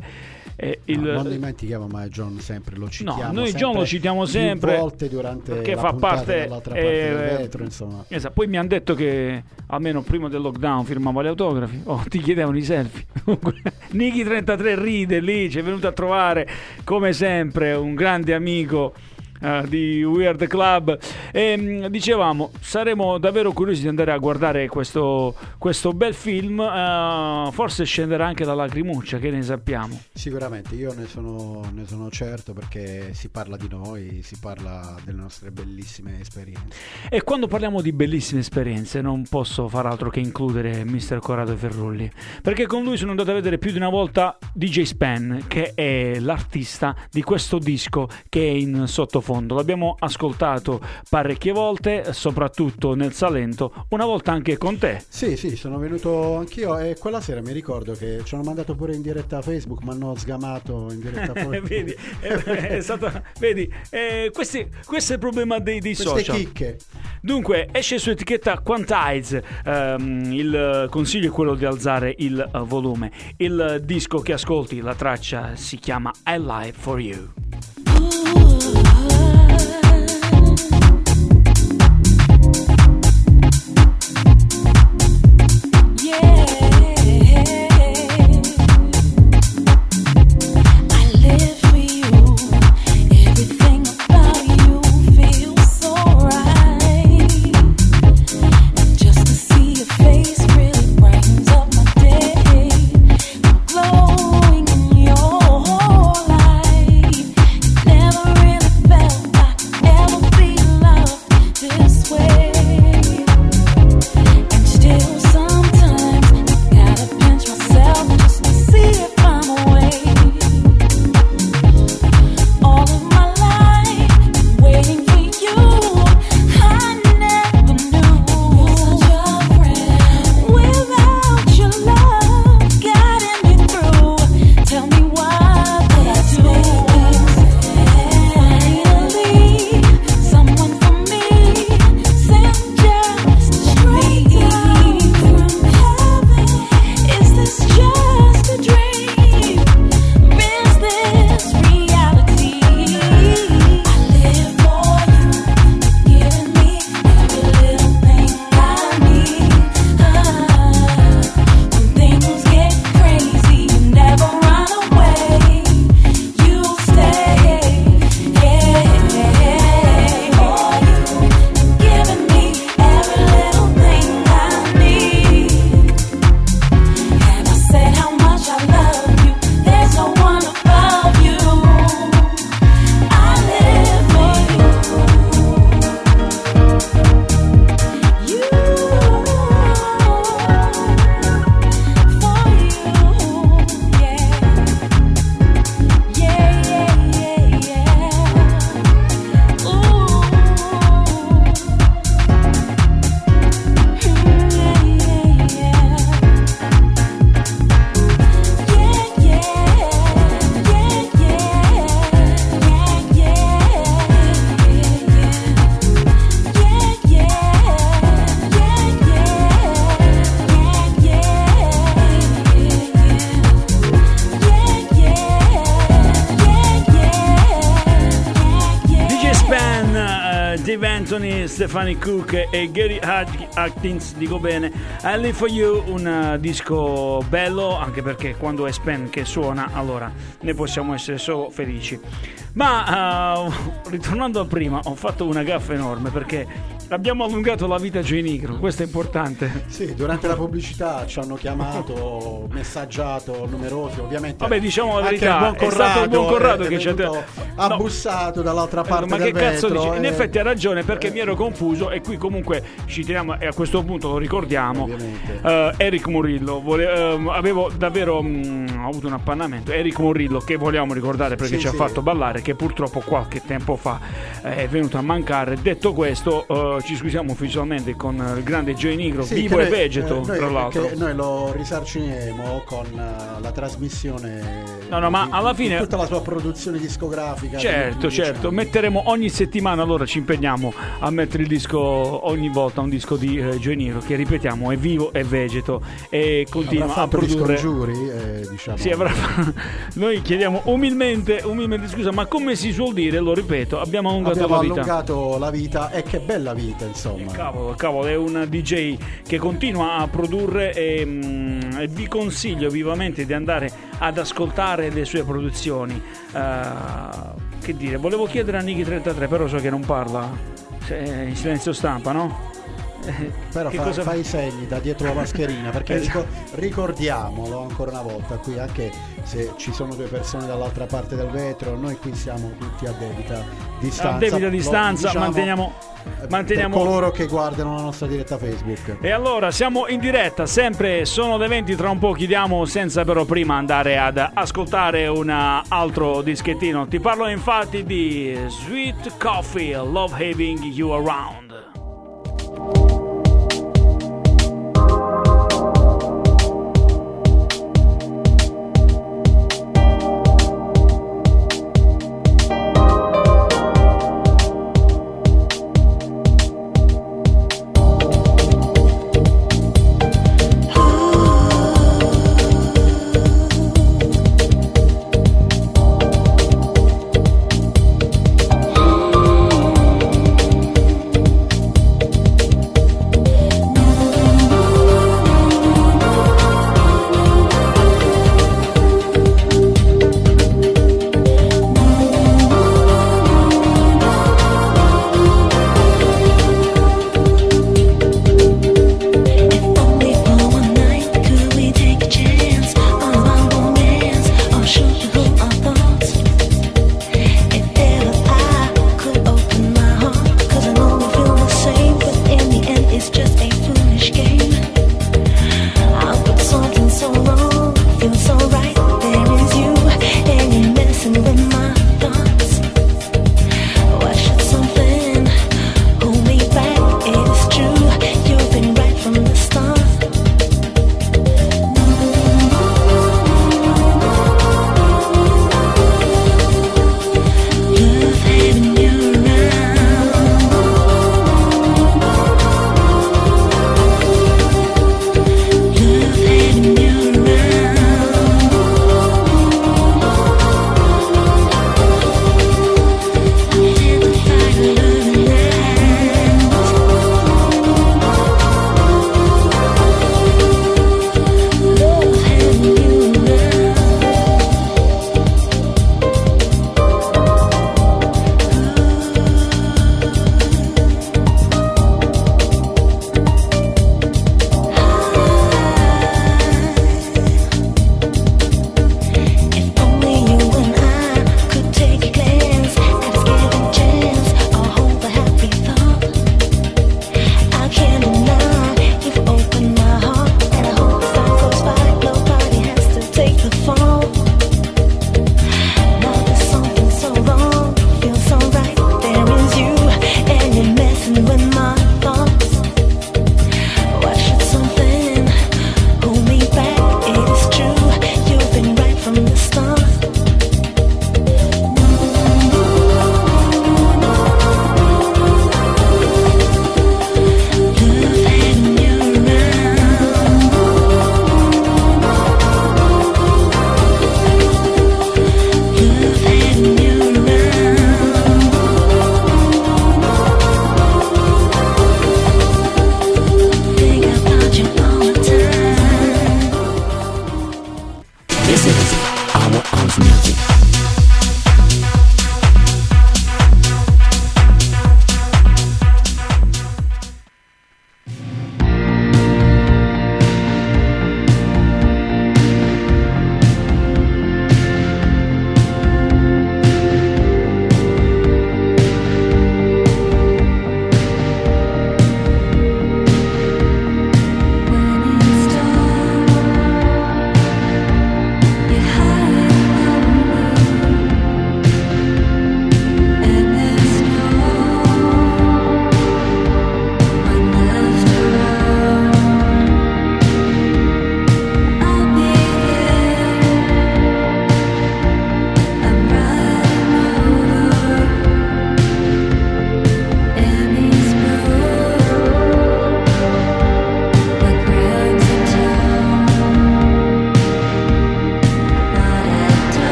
è il... No, non dimentichiamo mai John sempre, lo citiamo. noi sempre John lo citiamo sempre volte durante perché fa parte, parte eh, del vetro, insomma. Esatto. Poi mi hanno detto che almeno prima del lockdown firmava gli autografi o ti chiedevano i selfie. Comunque, Niki33 ride lì, ci è venuto a trovare come sempre un grande amico eh, di Weird Club e mh, dicevamo saremo davvero curiosi di andare a guardare questo, questo bel film eh, forse scenderà anche la lacrimuccia che ne sappiamo Sicuramente, io ne sono, ne sono certo perché si parla di noi, si parla delle nostre bellissime esperienze. E quando parliamo di bellissime esperienze non posso far altro che includere Mr. Corrado Ferrulli, perché con lui sono andato a vedere più di una volta DJ Span, che è l'artista di questo disco che è in sottofondo. L'abbiamo ascoltato parecchie volte, soprattutto nel Salento, una volta anche con te. Sì, sì, sono venuto anch'io e quella sera mi ricordo che ci hanno mandato pure in diretta a Facebook, mi hanno sgamato in diretta a Facebook. vedi, è, stato- vedi eh, questi- questo è il problema dei, dei social. chicche. Dunque, esce su etichetta Quantize. ehm, il consiglio è quello di alzare il volume. Il disco che ascolti, la traccia si chiama I Lie for You. I Stefani Cook e Gary Atkins, dico bene. I For You, un eh, disco bello, anche perché quando è Spen che suona, allora ne possiamo essere solo felici. Ma eh, ritornando a prima, ho fatto una gaffa enorme perché abbiamo allungato la vita a Joy Negro, questo è importante. Sì, durante la pubblicità ci hanno chiamato, messaggiato numerosi, ovviamente. Vabbè, diciamo la verità, buon è stato il buon Corrado che ci ha No. abbussato dall'altra parte ma del che cazzo vetro, dici? In eh. effetti ha ragione perché mi ero confuso e qui comunque ci teniamo e a questo punto lo ricordiamo. eh, Eric Murillo, vole- ehm, avevo davvero mm, ho avuto un appannamento. Eric Murillo che vogliamo ricordare perché Sì, ci ha sì. fatto ballare, che purtroppo qualche tempo fa eh, è venuto a mancare. Detto questo, eh, ci scusiamo ufficialmente con eh, il grande Joy Nigro, Sì, vivo che e noi- vegeto, eh, noi- tra l'altro. noi lo risarciremo con eh, la trasmissione No, no, ma di- alla fine- tutta la sua produzione discografica Certo, dieci certo, anni. metteremo ogni settimana, allora ci impegniamo a mettere il disco ogni volta, un disco di eh, Joy Niro che ripetiamo è vivo e vegeto e continua Avrà a produrre... scongiuri, eh, diciamo. Sì, avrà... Noi chiediamo umilmente, umilmente scusa, ma come si suol dire, lo ripeto, abbiamo allungato Abbiamo la vita. allungato la vita e che bella vita, insomma. Cavolo, cavolo, è un DJ che continua a produrre e, mm, e vi consiglio vivamente di andare ad ascoltare le sue produzioni. Eh, che dire, volevo chiedere a Niki33, però so che non parla. Cioè, è in silenzio stampa, no? Però fa, cosa- fai i segni da dietro la mascherina perché Esatto. rico- ricordiamolo ancora una volta qui anche se ci sono due persone dall'altra parte del vetro noi qui siamo tutti a debita distanza A debita distanza, diciamo, manteniamo, manteniamo coloro che guardano la nostra diretta Facebook E allora siamo in diretta, sempre sono le 20, tra un po' chiudiamo senza però prima andare ad ascoltare un altro dischettino. Ti parlo infatti di Sweet Coffee, Love Having You Around.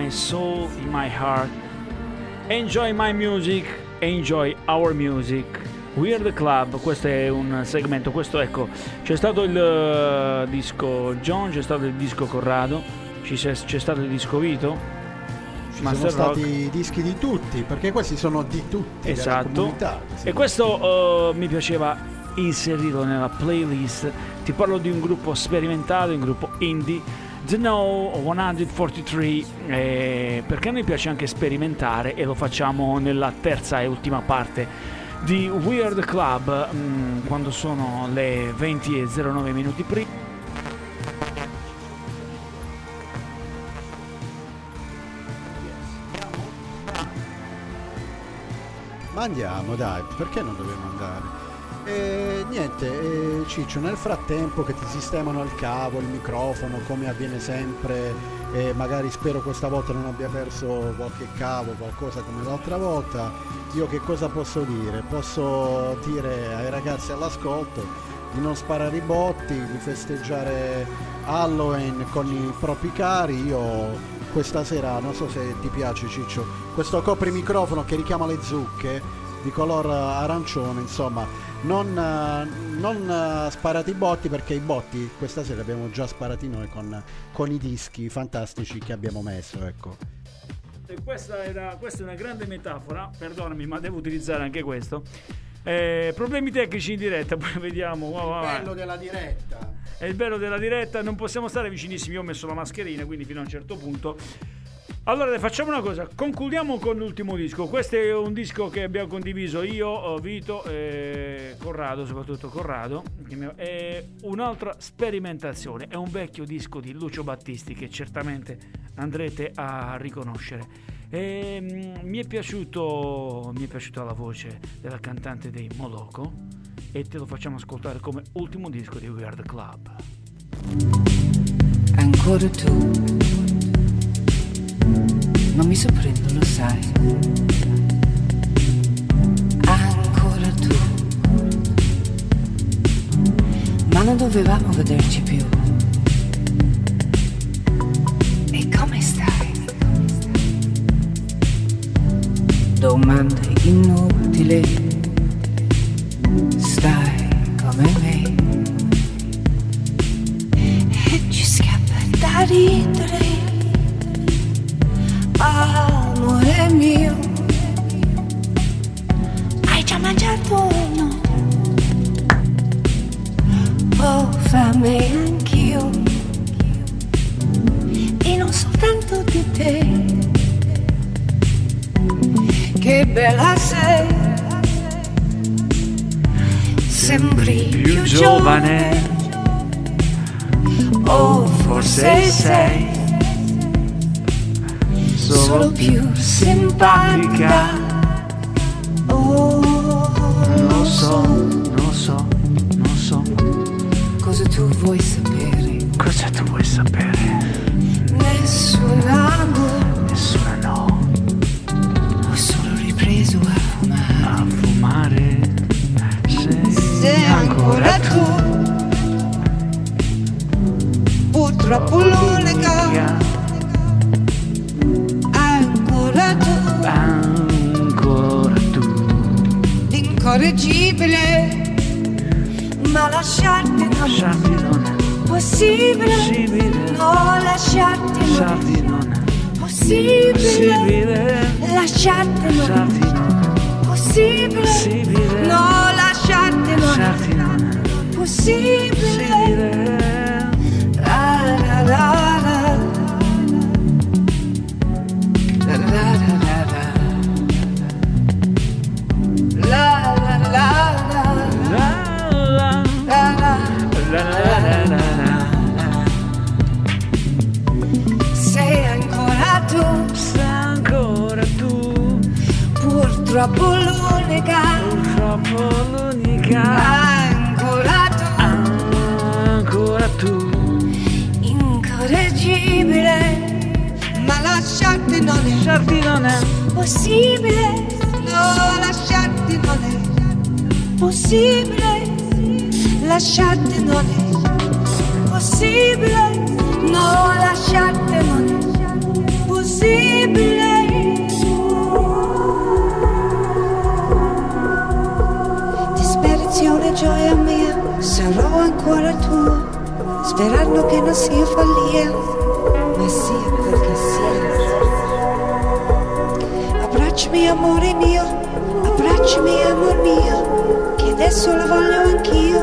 My soul, in my heart. Enjoy my music, enjoy our music. We are the club, questo è un segmento, questo ecco, c'è stato il eh, disco John, c'è stato il disco Corrado, c'è, c'è stato il disco Vito, Ci Master sono Rock. stati i dischi di tutti, perché questi sono di tutti. Esatto. comunità. E questo eh, mi piaceva inserirlo nella playlist. Ti parlo di un gruppo sperimentato, un gruppo indie. The No 143 eh, perché a noi piace anche sperimentare e lo facciamo nella terza e ultima parte di Weird Club mm, quando sono le 20 e 09 minuti prima Ma andiamo, dai, perché non dobbiamo andare? E niente, eh, Ciccio, nel frattempo che ti sistemano il cavo, il microfono, come avviene sempre, e magari spero questa volta non abbia perso qualche cavo, qualcosa come l'altra volta, io che cosa posso dire? Posso dire ai ragazzi all'ascolto di non sparare i botti, di festeggiare Halloween con i propri cari, io questa sera, non so se ti piace Ciccio, questo coprimicrofono che richiama le zucche di color eh, arancione, insomma, non, eh, non eh, sparate i botti perché i botti questa sera li abbiamo già sparati noi con, con i dischi fantastici che abbiamo messo, ecco. E questa, era- questa è una grande metafora, perdonami, ma devo utilizzare anche questo. Eh, problemi tecnici in diretta, poi vediamo. va, va, va. Bello della diretta. È il bello della diretta, non possiamo stare vicinissimi. Io ho messo la mascherina, quindi fino a un certo punto. Allora, facciamo una cosa, concludiamo con l'ultimo disco. Questo è un disco che abbiamo condiviso io, Vito e Corrado, soprattutto Corrado. È un'altra sperimentazione, è un vecchio disco di Lucio Battisti che certamente andrete a riconoscere. E, mm, mi, è piaciuto, mi è piaciuta la voce della cantante dei Moloco e te lo facciamo ascoltare come ultimo disco di We Are The Club. Ancora tu. Non mi sorprendo, lo sai. Ancora tu. Ma non dovevamo vederci più. E come stai? Domande inutili. Stai come me. E ci scappa da ridere. Amore mio, hai già mangiato o no? Ho fame anch'io e non soltanto di te. Che bella sei, sembri più giovane. O forse sei solo più simpatica. Oh, Non so, non so, non so. cosa tu vuoi sapere? Cosa tu vuoi sapere? Nessuna no, Nessuna no. ho solo ripreso a fumare. A fumare. Sei, Sei ancora tu. Purtroppo l'unica. Incorreggibile. Ma lasciarti non Lasciarti non è possibile. possibile. No, lasciarti non Lasciarti non è possibile. possibile. Lasciarti non non è possibile. possibile. No, non Lasciarti non è possibile. possibile. Purtroppo l'unica. Purtroppo l'unica. Ancora tu, Ancora tu. incorreggibile. Ma lasciarti non è Lasciarti non è possibile. No, lasciarti non è possibile. Lasciarti non è possibile. No, lasciarti non è Sperando che non sia follia, ma sia quel che sia. Abbracciami amore mio, abbracciami amor mio, che adesso lo voglio anch'io.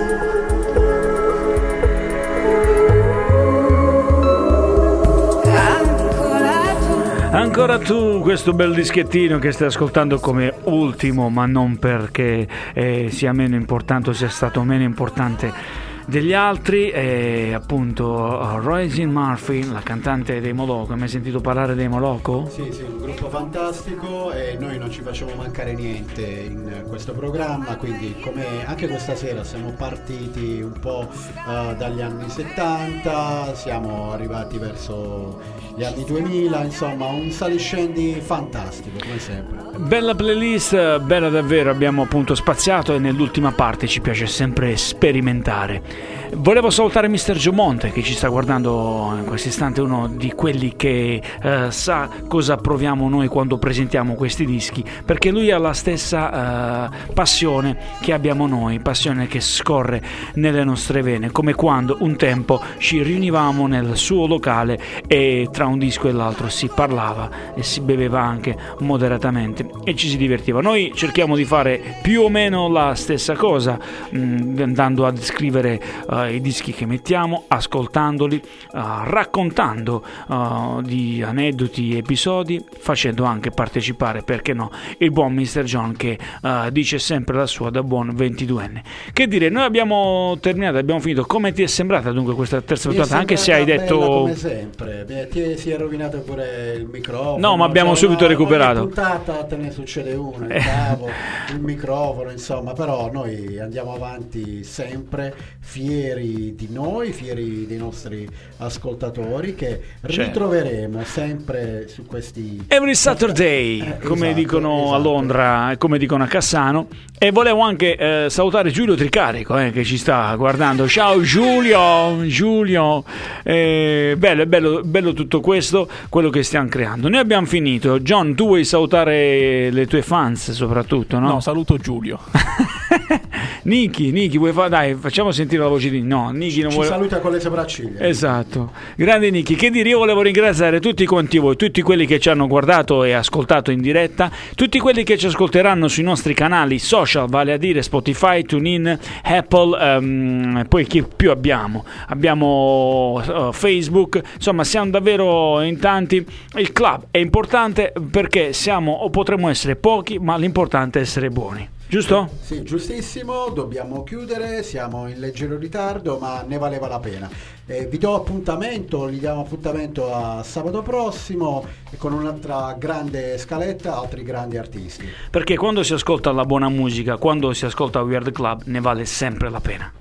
Ancora tu, questo bel dischettino che stai ascoltando come ultimo, ma non perché eh, sia meno importante o sia stato meno importante degli altri, è appunto uh, Roisin Murphy, la cantante dei Moloco. Hai mai sentito parlare dei Moloco? Sì, sì, un gruppo fantastico e noi non ci facciamo mancare niente in questo programma, quindi come anche questa sera siamo partiti un po' eh, dagli anni 70, siamo arrivati verso gli anni 2000, insomma un saliscendi fantastico come sempre. Bella playlist, bella davvero, abbiamo appunto spaziato e nell'ultima parte ci piace sempre sperimentare. Volevo salutare Mr. Giomonte che ci sta guardando in questo istante, uno di quelli che eh, sa cosa proviamo noi quando presentiamo questi dischi, perché lui ha la stessa eh, passione che abbiamo noi, passione che scorre nelle nostre vene, come quando un tempo ci riunivamo nel suo locale e tra un disco e l'altro si parlava e si beveva anche moderatamente e ci si divertiva. Noi cerchiamo di fare più o meno la stessa cosa, mh, andando a descrivere eh, i dischi che mettiamo, ascoltandoli, eh, raccontando eh, di aneddoti, episodi, facendo anche partecipare, perché no, il buon Mr. John che eh, dice sempre la sua da buon 22enne. Che dire, noi abbiamo terminato, abbiamo finito. Come ti è sembrata dunque questa terza puntata? Anche se hai detto... come sempre, Beh, ti si è rovinato pure il microfono. No, ma abbiamo cioè, subito recuperato. Ogni puntata te ne succede una, il cavo, il microfono, insomma, però noi andiamo avanti sempre fieri di noi, fieri dei nostri ascoltatori che Certo. ritroveremo sempre su questi Every Saturday, Eh, come esatto, dicono a esatto. Londra e come dicono a Cassano. E volevo anche eh, salutare Giulio Tricarico eh, che ci sta guardando. Ciao Giulio, Giulio. Eh, bello, è bello, bello tutto questo, quello che stiamo creando. Noi abbiamo finito. John, tu vuoi salutare le tue fans soprattutto, no? No, saluto Giulio. Niki, Niki, vuoi fare? Dai, facciamo sentire la voce di... No, Niki non ci vuole... saluta con le sopracciglia. Esatto, grande Niki. Che dire, io volevo ringraziare tutti quanti voi, tutti quelli che ci hanno guardato e ascoltato in diretta, tutti quelli che ci ascolteranno sui nostri canali social, vale a dire Spotify, TuneIn, Apple, ehm, poi chi più abbiamo? Abbiamo eh, Facebook, insomma siamo davvero in tanti. Il club è importante perché siamo o potremmo essere pochi, ma l'importante è essere buoni. Giusto? Sì, giustissimo, dobbiamo chiudere, siamo in leggero ritardo, ma ne valeva la pena. Eh, vi do appuntamento, gli diamo appuntamento a sabato prossimo con un'altra grande scaletta, altri grandi artisti. Perché quando si ascolta la buona musica, quando si ascolta Weird Club, ne vale sempre la pena.